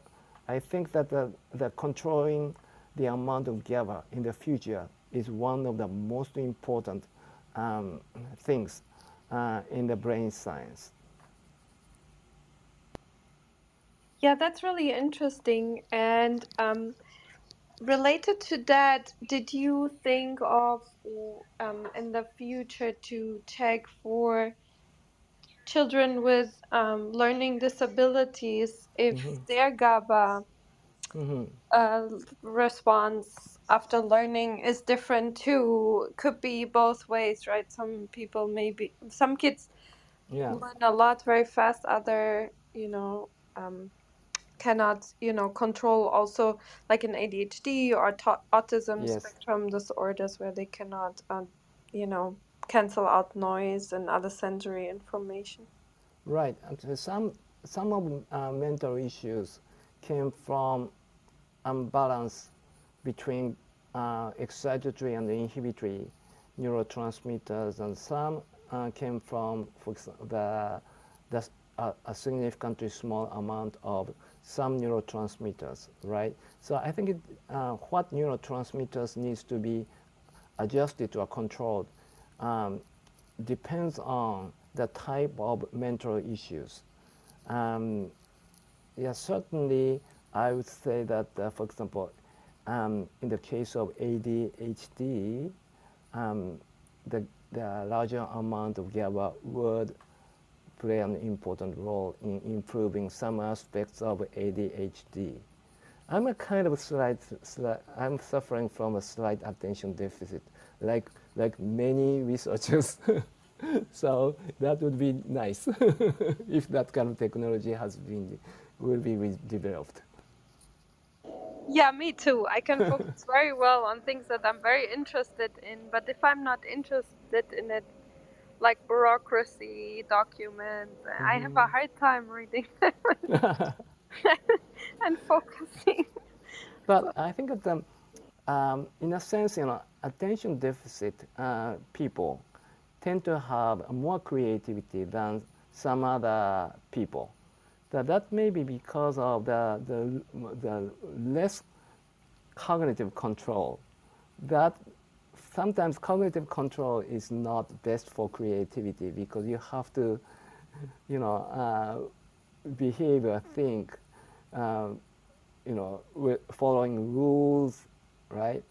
I think that the, the controlling the amount of GABA in the future is one of the most important um, things uh, in the brain science. Yeah, that's really interesting. And um, related to that, did you think of um, in the future to check for children with um, learning disabilities if mm-hmm. their GABA mm-hmm. uh, response after learning is different too? Could be both ways, right? Some people maybe some kids yeah. learn a lot very fast. Other, you know. Um, cannot you know control also like an ADHD or ta- autism yes. spectrum disorders where they cannot uh, you know cancel out noise and other sensory information. Right. Some some of uh, mental issues came from imbalance between uh, excitatory and inhibitory neurotransmitters, and some uh, came from, for example, the, the uh, a significantly small amount of some neurotransmitters, right? So I think it, uh, what neurotransmitters needs to be adjusted or controlled um, depends on the type of mental issues. Um, yeah, certainly I would say that, uh, for example, um, in the case of ADHD, um, the, the larger amount of GABA would play an important role in improving some aspects of ADHD. I'm a kind of slight, slight I'm suffering from a slight attention deficit, like, like many researchers. so that would be nice if that kind of technology has been, will be developed. Yeah, me too. I can focus very well on things that I'm very interested in, but if I'm not interested in it, like bureaucracy documents. Mm-hmm. I have a mm-hmm. hard time reading them and focusing. But I think that, um, in a sense, you know, attention deficit uh, people tend to have more creativity than some other people. That that may be because of the the, the less cognitive control that sometimes cognitive control is not best for creativity because you have to, you know, uh, behave or think, uh, you know, following rules, right?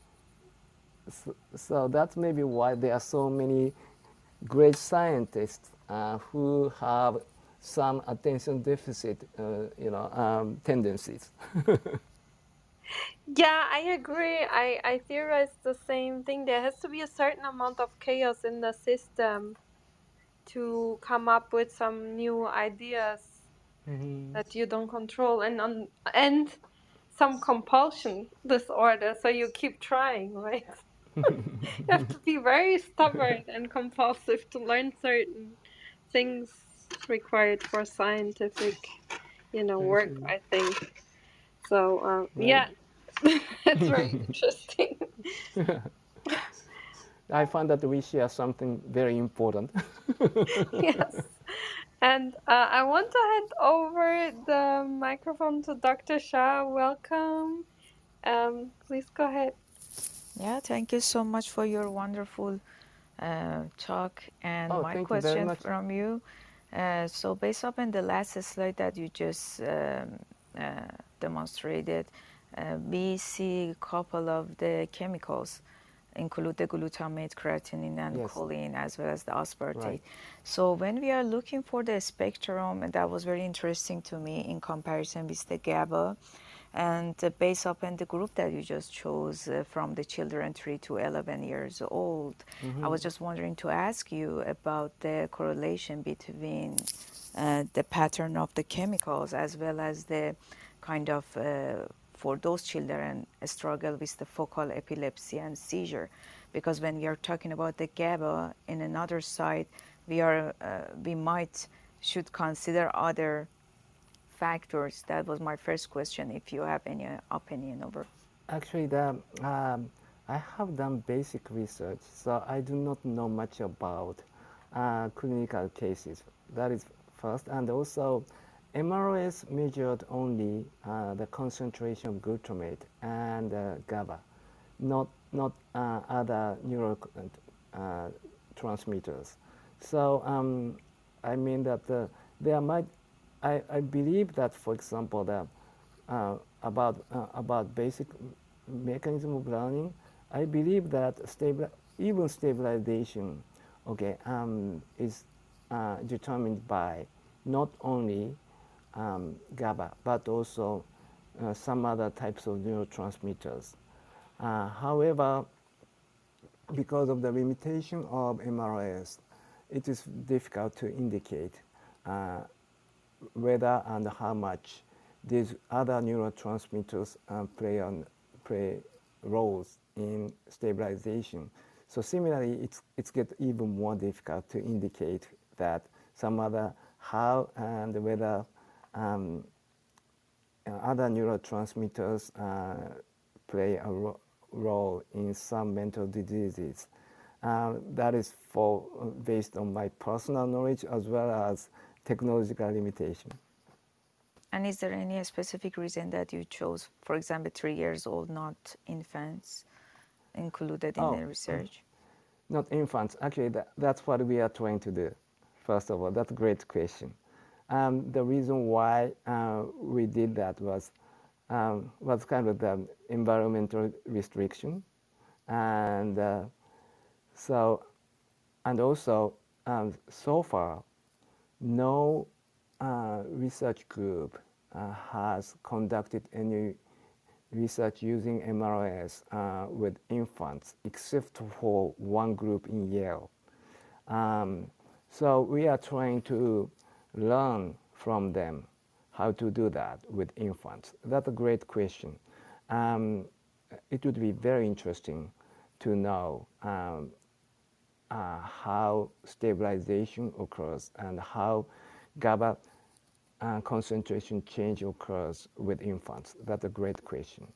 So, so, that's maybe why there are so many great scientists uh, who have some attention deficit, uh, you know, um, tendencies. Yeah, I agree. I, I theorize the same thing. There has to be a certain amount of chaos in the system to come up with some new ideas mm-hmm. that you don't control and on and some compulsion disorder so you keep trying, right? you have to be very stubborn and compulsive to learn certain things required for scientific, you know, work. I think so. Um, right. Yeah, it's very interesting. I find that we share something very important. yes. And uh, I want to hand over the microphone to Dr. Shah. Welcome. Um, please go ahead. Yeah, thank you so much for your wonderful uh, talk. And oh, my question from you. Uh, so, based upon the last slide that you just um, uh, demonstrated, uh, we see a couple of the chemicals include the glutamate, creatinine, and yes. choline, as well as the aspartate. Right. So when we are looking for the spectrum, and that was very interesting to me in comparison with the GABA, and uh, based upon the group that you just chose uh, from the children 3 to 11 years old, mm-hmm. I was just wondering to ask you about the correlation between uh, the pattern of the chemicals as well as the kind of uh, for those children struggle with the focal epilepsy and seizure because when we are talking about the GABA in another side we are uh, we might should consider other factors? That was my first question if you have any opinion over. Actually the um, I have done basic research so I do not know much about uh, clinical cases. That is first. And also MRS measured only uh, the concentration of glutamate and uh, GABA, not, not uh, other neurotransmitters. Uh, so um, I mean that uh, there might, I, I believe that, for example, the, uh, about, about basic mechanism of learning, I believe that stabi even stabilization okay, um, is determined by not only um, GABA, but also uh, some other types of neurotransmitters. Uh, however, because of the limitation of MRS, it is difficult to indicate uh, whether and how much these other neurotransmitters uh, play, on, play roles in stabilization. So similarly, it's, it's get even more difficult to indicate that some other how and whether um, uh, other neurotransmitters uh, play a ro role in some mental diseases. Uh, that is for based on my personal knowledge as well as technological limitation. And is there any specific reason that you chose, for example, three years old, not infants, included in oh, the research? Not infants. Actually, that, that's what we are trying to do. First of all, that's a great question. Um, the reason why uh, we did that was um, was kind of the environmental restriction, and uh, so and also um, so far, no uh, research group uh, has conducted any research using MRS uh, with infants, except for one group in Yale. Um, so we are trying to learn from them how to do that with infants? That's a great question. Um, it would be very interesting to know um, uh, how stabilization occurs and how GABA uh, concentration change occurs with infants. That's a great question.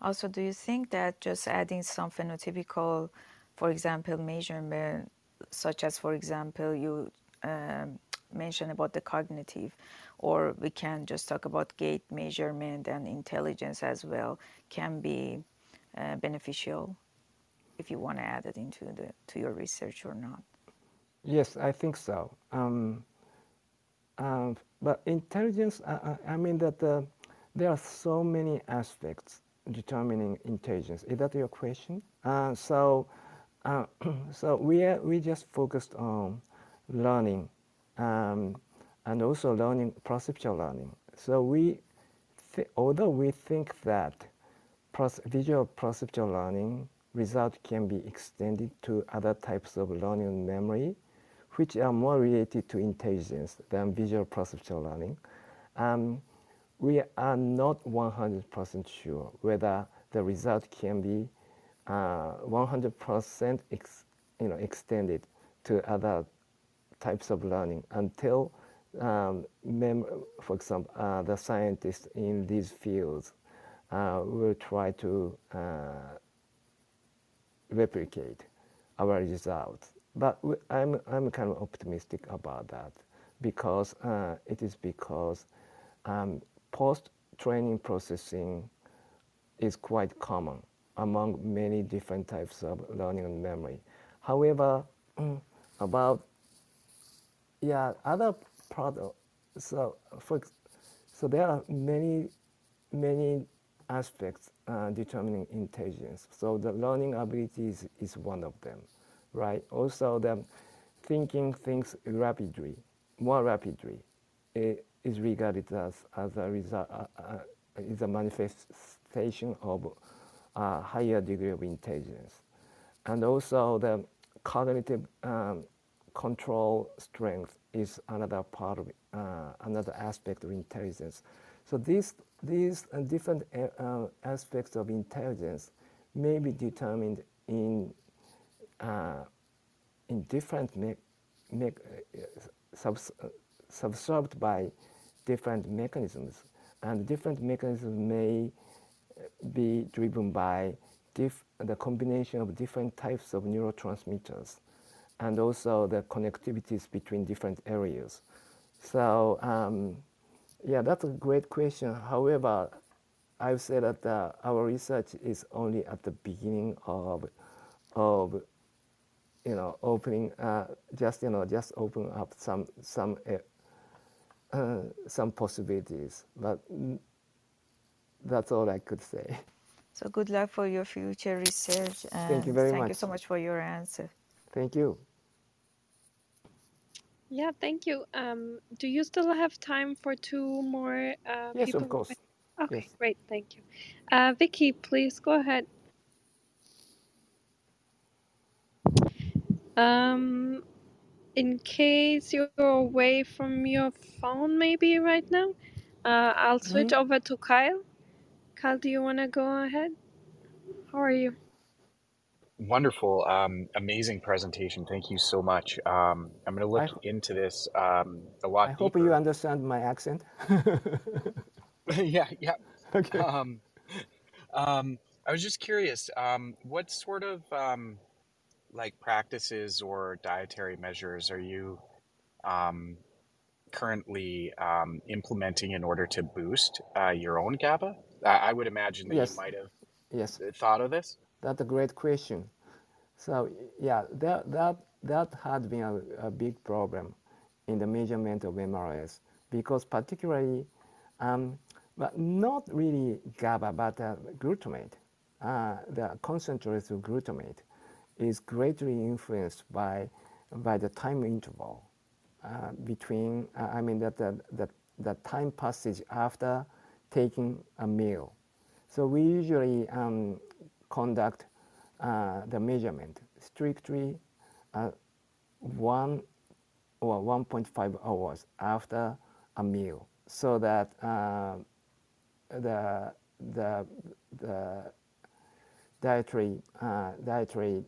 Also, do you think that just adding some phenotypical, for example, measurement, such as, for example, you um, mention about the cognitive, or we can just talk about gait measurement and intelligence as well, can be uh, beneficial if you want to add it into the to your research or not. Yes, I think so. Um, um, but intelligence, I, I mean that uh, there are so many aspects determining intelligence. Is that your question? Uh, so, uh, so we are, we just focused on learning um, and also learning, perceptual learning. So we, although we think that visual perceptual learning result can be extended to other types of learning memory, which are more related to intelligence than visual perceptual learning, um, we are not 100% sure whether the result can be 100% uh, you know, extended to other types of learning until, um, for example, uh, the scientists in these fields uh, will try to uh, replicate our results. But I'm, I'm kind of optimistic about that because uh, it is because um, post-training processing is quite common among many different types of learning and memory. However, about yeah other products, so for so there are many many aspects uh, determining intelligence. So the learning abilities is one of them, right? Also the thinking things rapidly, more rapidly, is regarded as, as a result, uh, uh, is a manifestation of a higher degree of intelligence. And also the cognitive um, control strength is another part of uh, another aspect of intelligence. So these these uh, different uh, aspects of intelligence may be determined in uh, in different me- me- subs- subserved by different mechanisms, and different mechanisms may be driven by the combination of different types of neurotransmitters and also the connectivities between different areas. So um, yeah, that's a great question. However, I've said that uh, our research is only at the beginning of, of, you know, opening, uh, just you know, just open up some some uh, uh some possibilities. But that's all I could say. So good luck for your future research. And thank you very thank much. Thank you so much for your answer. Thank you. Yeah, thank you. Um, do you still have time for two more uh, yes, people? of course. Okay, yes. great. Thank you. Uh, Vicky, please go ahead. Um, in case you're away from your phone, maybe right now, uh, I'll switch mm -hmm. over to Kyle. Kyle, do you want to go ahead? How are you? Wonderful, um, amazing presentation. Thank you so much. Um, I'm going to look I, into this um, a lot. I deeper. hope you understand my accent. yeah, yeah. Okay. Um, um, I was just curious, um, what sort of um, like practices or dietary measures are you um, currently um, implementing in order to boost uh, your own GABA? I, I would imagine that yes. you might have yes. thought of this. That's a great question. So yeah, that that that had been a, a big problem in the measurement of MRS because particularly, um, but not really GABA, but uh, glutamate. Uh, the concentrated glutamate is greatly influenced by by the time interval uh, between. Uh, I mean that the, the the time passage after taking a meal. So we usually um, conduct uh, the measurement strictly uh, one or 1.5 hours after a meal so that uh, the, the, the dietary, dietary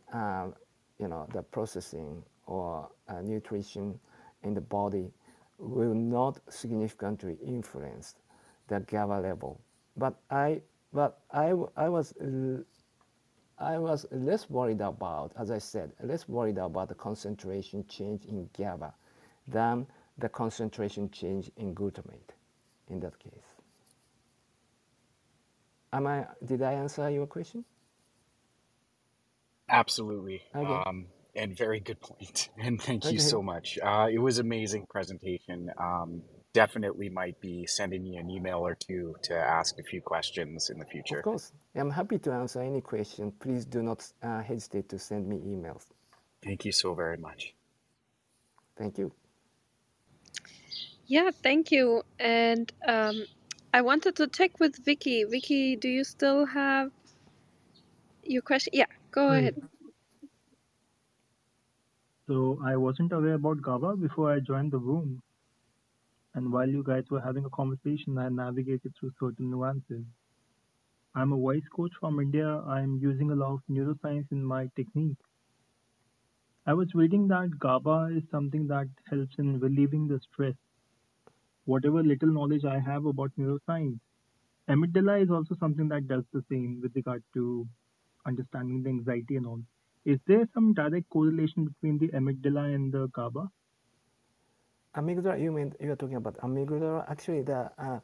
you know, the processing or uh, nutrition in the body will not significantly influence the GABA level. But I, but I, I was I was less worried about, as I said, less worried about the concentration change in GABA than the concentration change in glutamate in that case. Am I, did I answer your question? Absolutely. Okay. Um, and very good point. And thank okay. you so much. Uh, it was amazing presentation. Um, definitely might be sending you an email or two to ask a few questions in the future. Of course. I'm happy to answer any question. Please do not uh, hesitate to send me emails. Thank you so very much. Thank you. Yeah, thank you. And um, I wanted to check with Vicky. Vicky, do you still have your question? Yeah, go ahead. So I wasn't aware about GABA before I joined the room. And while you guys were having a conversation, I navigated through certain nuances. I'm a voice coach from India. I'm using a lot of neuroscience in my technique. I was reading that GABA is something that helps in relieving the stress. Whatever little knowledge I have about neuroscience, amygdala is also something that does the same with regard to understanding the anxiety and all. Is there some direct correlation between the amygdala and the GABA? Amygdala, you mean you're talking about amygdala? Actually, the uh,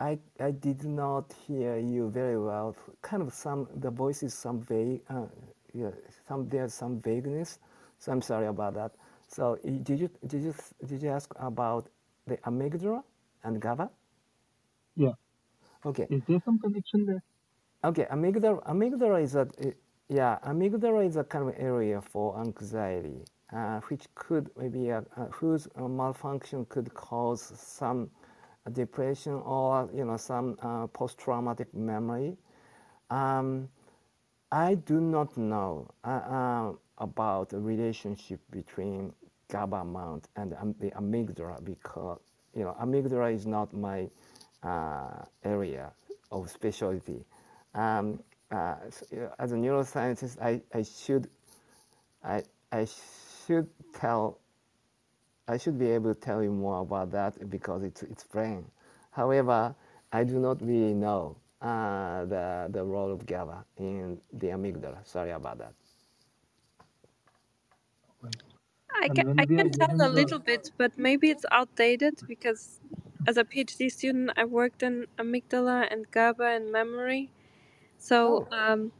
I I did not hear you very well. Kind of some the voice is some vague. Uh, yeah, some there's some vagueness. So I'm sorry about that. So did you did you did you ask about the amygdala and GABA? Yeah. Okay. Is there some connection there? Okay, amygdala amygdala is a yeah amygdala is a kind of area for anxiety, which could maybe uh, whose malfunction could cause some depression or you know some uh, post-traumatic memory. Um, I do not know uh, uh, about the relationship between GABA amount and um, the amygdala because you know amygdala is not my uh, area of specialty. Um, uh, so, as a neuroscientist, I, I should I, I should tell I should be able to tell you more about that because it's, it's brain. However, I do not really know uh, the, the role of GABA in the amygdala. Sorry about that. I can, I can tell a little bit, but maybe it's outdated because as a PhD student, I worked in amygdala and GABA and memory. So, oh. um,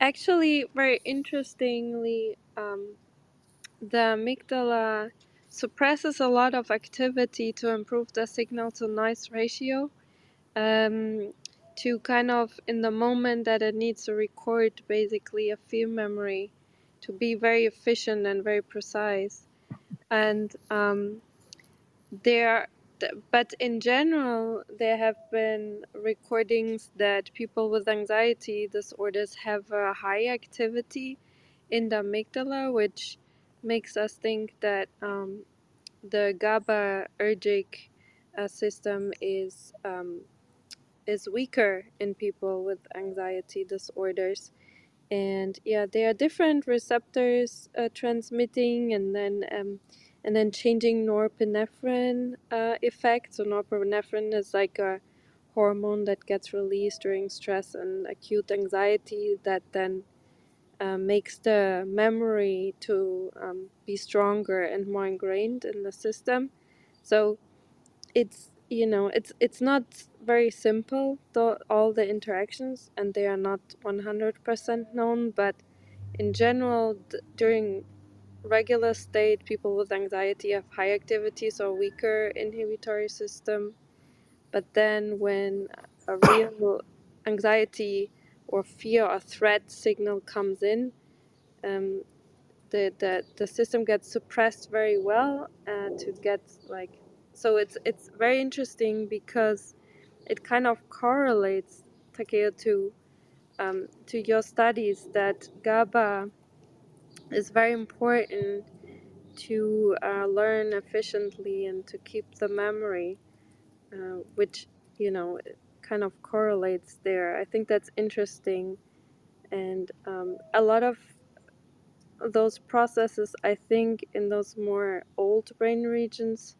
actually, very interestingly, um, the amygdala suppresses a lot of activity to improve the signal to noise ratio um, to kind of in the moment that it needs to record basically a field memory to be very efficient and very precise. And um, there but in general there have been recordings that people with anxiety disorders have a high activity in the amygdala which makes us think that um, the GABAergic uh, system is um, is weaker in people with anxiety disorders. And yeah, there are different receptors uh, transmitting and then um, and then changing norepinephrine uh, effect. So norepinephrine is like a hormone that gets released during stress and acute anxiety that then uh, makes the memory to um, be stronger and more ingrained in the system. So it's you know it's it's not very simple though all the interactions and they are not 100% known but in general during regular state people with anxiety have high activities or weaker inhibitory system but then when a real anxiety or fear or threat signal comes in, um, the, the the system gets suppressed very well uh, to get like so it's it's very interesting because it kind of correlates Takeo to um, to your studies that GABA is very important to uh, learn efficiently and to keep the memory, uh, which you know kind of correlates there. I think that's interesting. And um, a lot of those processes, I think, in those more old brain regions,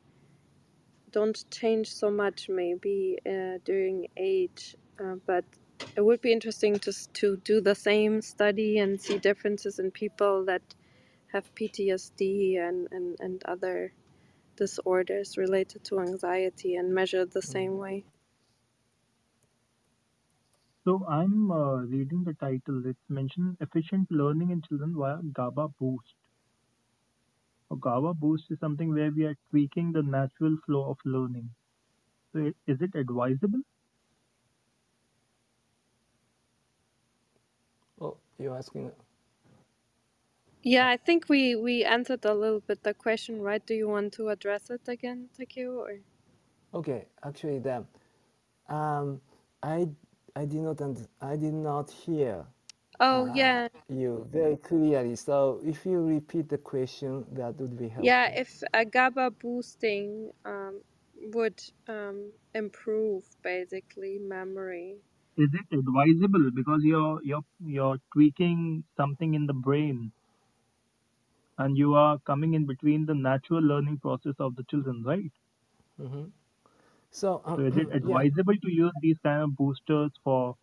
don't change so much maybe uh, during age. Uh, but it would be interesting to, to do the same study and see differences in people that have PTSD and, and, and other disorders related to anxiety and measure the same way. So I'm uh, reading the title. It's mentioned efficient learning in children via GABA boost. A GABA boost is something where we are tweaking the natural flow of learning. So is it advisable? Oh, you're asking. Yeah, I think we we answered a little bit the question, right? Do you want to address it again, Takeo? Or? Okay, actually, then, um, I I did not and I did not hear. Oh uh, yeah. You very clearly. So if you repeat the question, that would be helpful. Yeah, if a GABA boosting um, would um, improve basically memory. Is it advisable because you're you're you're tweaking something in the brain? and you are coming in between the natural learning process of the children, right? Mm-hmm. So, um, so is it advisable yeah. to use these kind of boosters for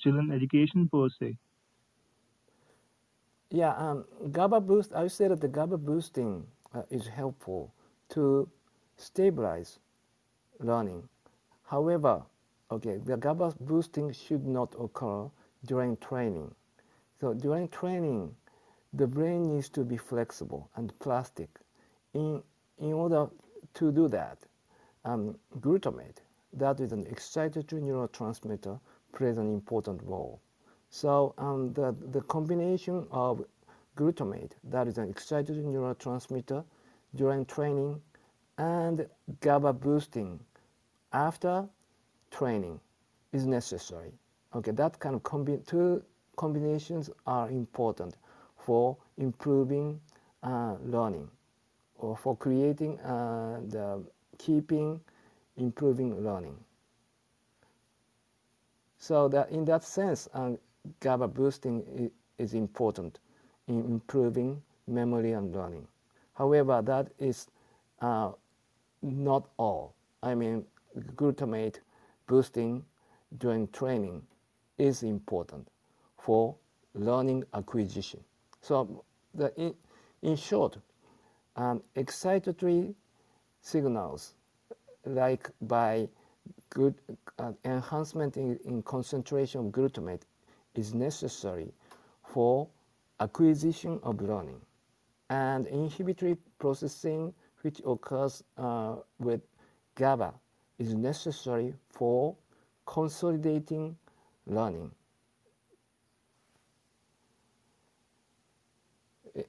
children education per se? Yeah, um, GABA boost. I would say that the GABA boosting uh, is helpful to stabilize learning. However, okay, the GABA boosting should not occur during training. So during training, the brain needs to be flexible and plastic. In, in order to do that, um, glutamate, that is an excitatory neurotransmitter, plays an important role. So um, the, the combination of glutamate, that is an excitatory neurotransmitter, during training, and GABA boosting after training is necessary. Okay, that kind of combi two combinations are important for improving uh, learning or for creating uh, the keeping improving learning. So that in that sense, uh, GABA boosting is important in improving memory and learning. However, that is uh, not all. I mean, glutamate boosting during training is important for learning acquisition. So the, in, in short, um, excitatory signals like by good uh, enhancement in, in concentration of glutamate is necessary for acquisition of learning. And inhibitory processing, which occurs uh, with GABA, is necessary for consolidating learning.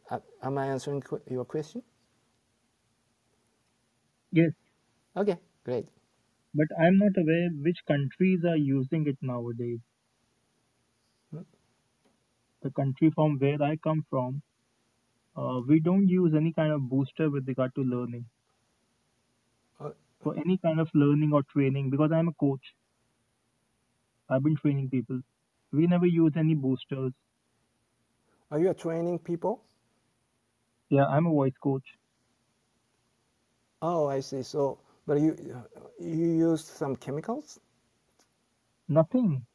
Uh, am I answering your question? Yes. Okay, great. But I'm not aware which countries are using it nowadays. The country from where I come from, uh, we don't use any kind of booster with regard to learning. Uh, For any kind of learning or training, because I'm a coach. I've been training people. We never use any boosters. Are you training people? Yeah, I'm a voice coach. Oh, I see. So, but you you used some chemicals? Nothing.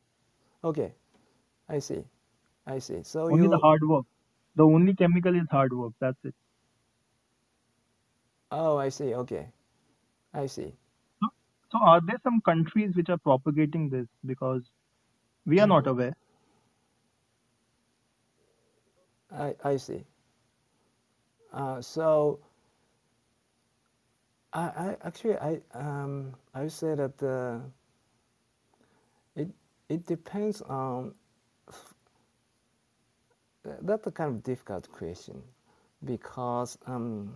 Okay, I see. I see. So only you... the hard work. The only chemical is hard work. That's it. Oh, I see. Okay, I see. So, so are there some countries which are propagating this because we are not aware? I I see. Uh, so I, I actually I um I would say that it it depends on that's a kind of difficult question because um,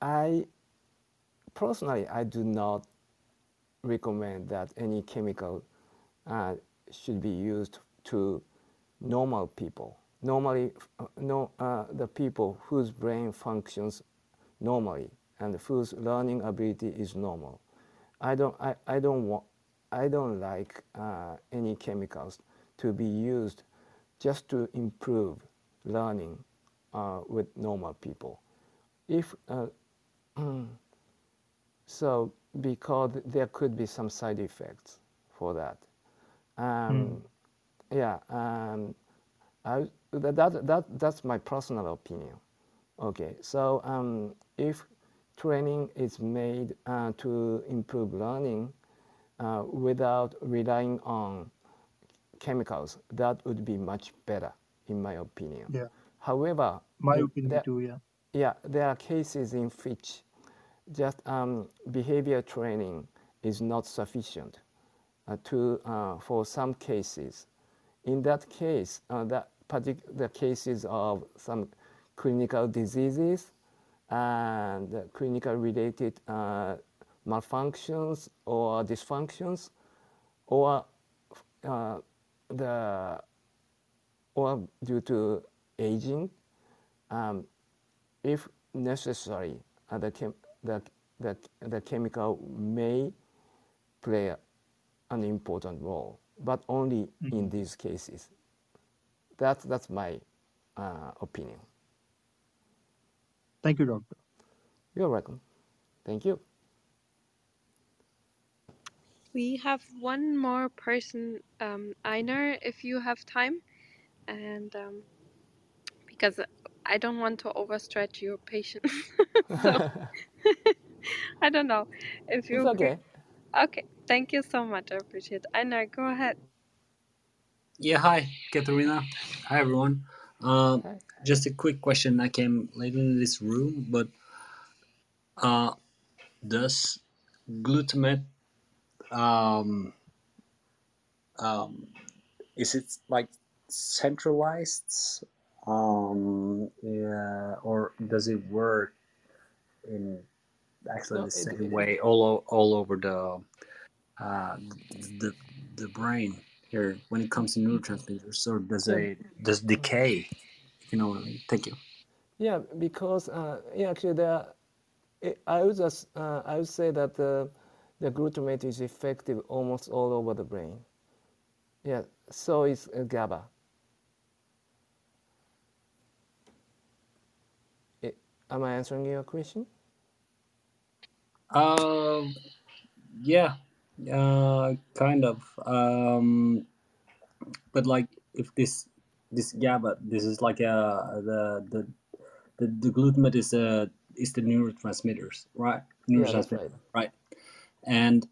I personally I do not recommend that any chemical uh, should be used to normal people. Normally, uh, no, uh, the people whose brain functions normally and whose learning ability is normal. I don't, I, I don't want, I don't like uh, any chemicals to be used just to improve learning uh, with normal people. If uh, so, because there could be some side effects for that. Um, mm. Yeah, um, I, that, that, that's my personal opinion. Okay, so um, if training is made uh, to improve learning uh, without relying on chemicals, that would be much better, in my opinion. Yeah. However, my opinion there, too. Yeah. Yeah, there are cases in which just um, behavior training is not sufficient uh, to uh, for some cases. In that case, uh, that particular the cases of some clinical diseases and clinical related uh, malfunctions or dysfunctions or uh, the or due to aging um, if necessary uh, the, chem the, the, the chemical may play an important role but only mm -hmm. in these cases that's that's my uh, opinion. Thank you, doctor. You're welcome. Thank you. We have one more person, um, Einar, if you have time, and um, because I don't want to overstretch your patience, so I don't know if you. It's okay. Okay, thank you so much. I appreciate it. Einar, go ahead. Yeah, hi, Katerina. Hi, everyone. Hi. Just a quick question. I came late in this room, but uh, does glutamate um, um, is it like centralized um, yeah, or does it work in actually no, the same it, way all all over the uh, the the brain here when it comes to neurotransmitters or does it does decay you know what I mean thank you yeah because uh, yeah actually there I would just uh, I would say that the the glutamate is effective almost all over the brain. Yeah, so is uh, GABA. It, am I answering your question? Um, yeah, uh, kind of. Um, but like, if this this GABA, this is like a uh, the the the, the glutamate is a uh, is the neurotransmitters, right? Neurotransmitter, yeah, right. right? And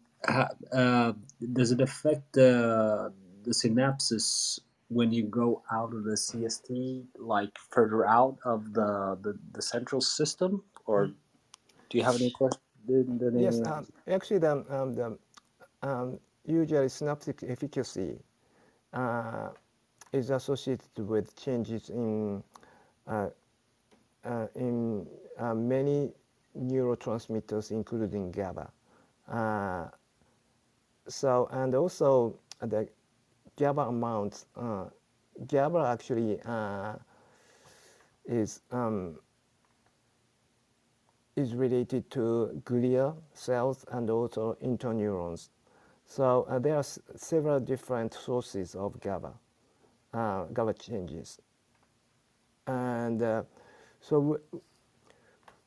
uh, does it affect the the synapses when you go out of the CST, like further out of the, the, the central system? Or do you have any questions? Yes, um, actually, the, um, the um, usually synaptic efficacy uh, is associated with changes in uh, uh, in uh, many neurotransmitters, including GABA. Uh, so, and also the GABA amounts. uh, GABA actually is um, is related to glia cells and also interneurons. So uh, there are several different sources of GABA, uh, GABA changes. And uh, so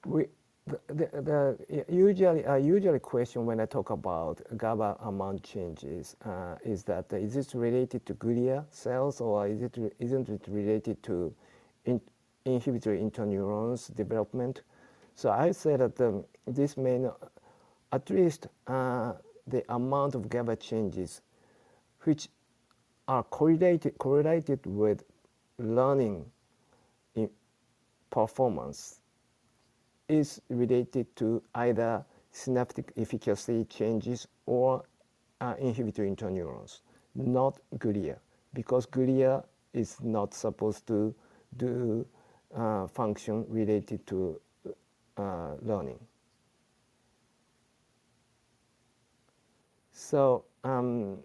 we, the, the, the usually uh, usually question when I talk about GABA amount changes uh, is that uh, is it related to glia cells or is it isn't it related to in, inhibitory interneurons development? So I say that um, this may not, at least uh, the amount of GABA changes, which are correlated correlated with learning in performance is related to either synaptic efficacy changes or uh, inhibitory interneurons, not glia, because glia is not supposed to do uh, function related to uh, learning. So um,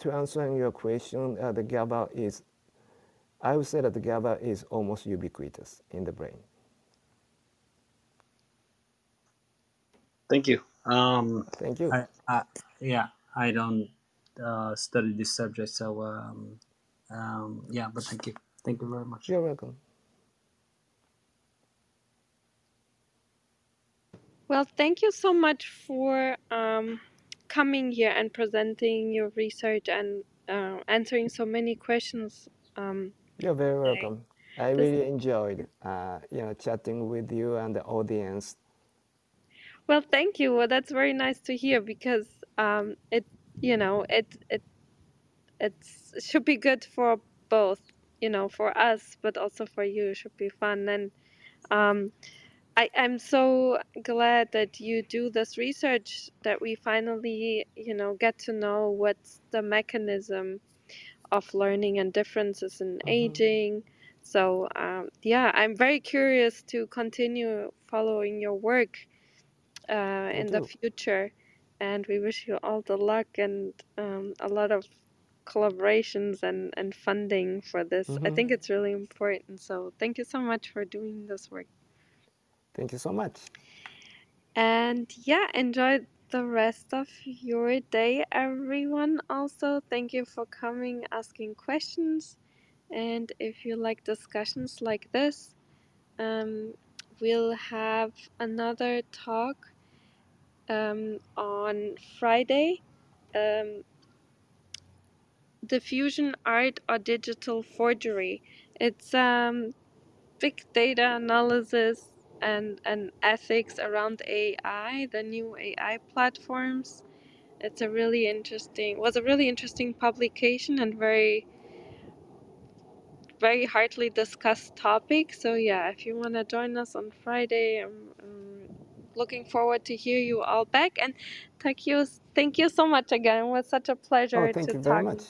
to answer your question, uh, the GABA is I would say that the GABA is almost ubiquitous in the brain. Thank you. Um, Thank you. I, I, yeah, I don't uh, study this subject, so um, um, yeah, but thank you. Thank you very much. You're welcome. Well, thank you so much for um, coming here and presenting your research and uh, answering so many questions. Um, you're very welcome. I really enjoyed, uh, you know, chatting with you and the audience. Well, thank you. Well, that's very nice to hear because um, it, you know, it it it should be good for both, you know, for us, but also for you. It should be fun and. Um, I, I'm so glad that you do this research that we finally, you know, get to know what's the mechanism of learning and differences in mm-hmm. aging. So um, yeah, I'm very curious to continue following your work uh, in the future, and we wish you all the luck and um, a lot of collaborations and, and funding for this. Mm-hmm. I think it's really important. So thank you so much for doing this work. Thank you so much. And yeah, enjoy the rest of your day, everyone. Also, thank you for coming, asking questions. And if you like discussions like this, um, we'll have another talk um, on Friday. Um, diffusion art or digital forgery. It's um, big data analysis and, and ethics around AI, the new AI platforms. It's a really interesting was a really interesting publication and very very hardly discussed topic. So yeah, if you want to join us on Friday, I'm, I'm, looking forward to hear you all back. And Takeo, thank you so much again. It was such a pleasure oh, thank to you talk very much.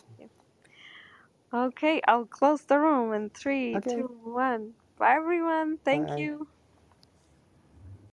Okay, I'll close the room in three, okay. two, one. Bye everyone. Thank Bye. you.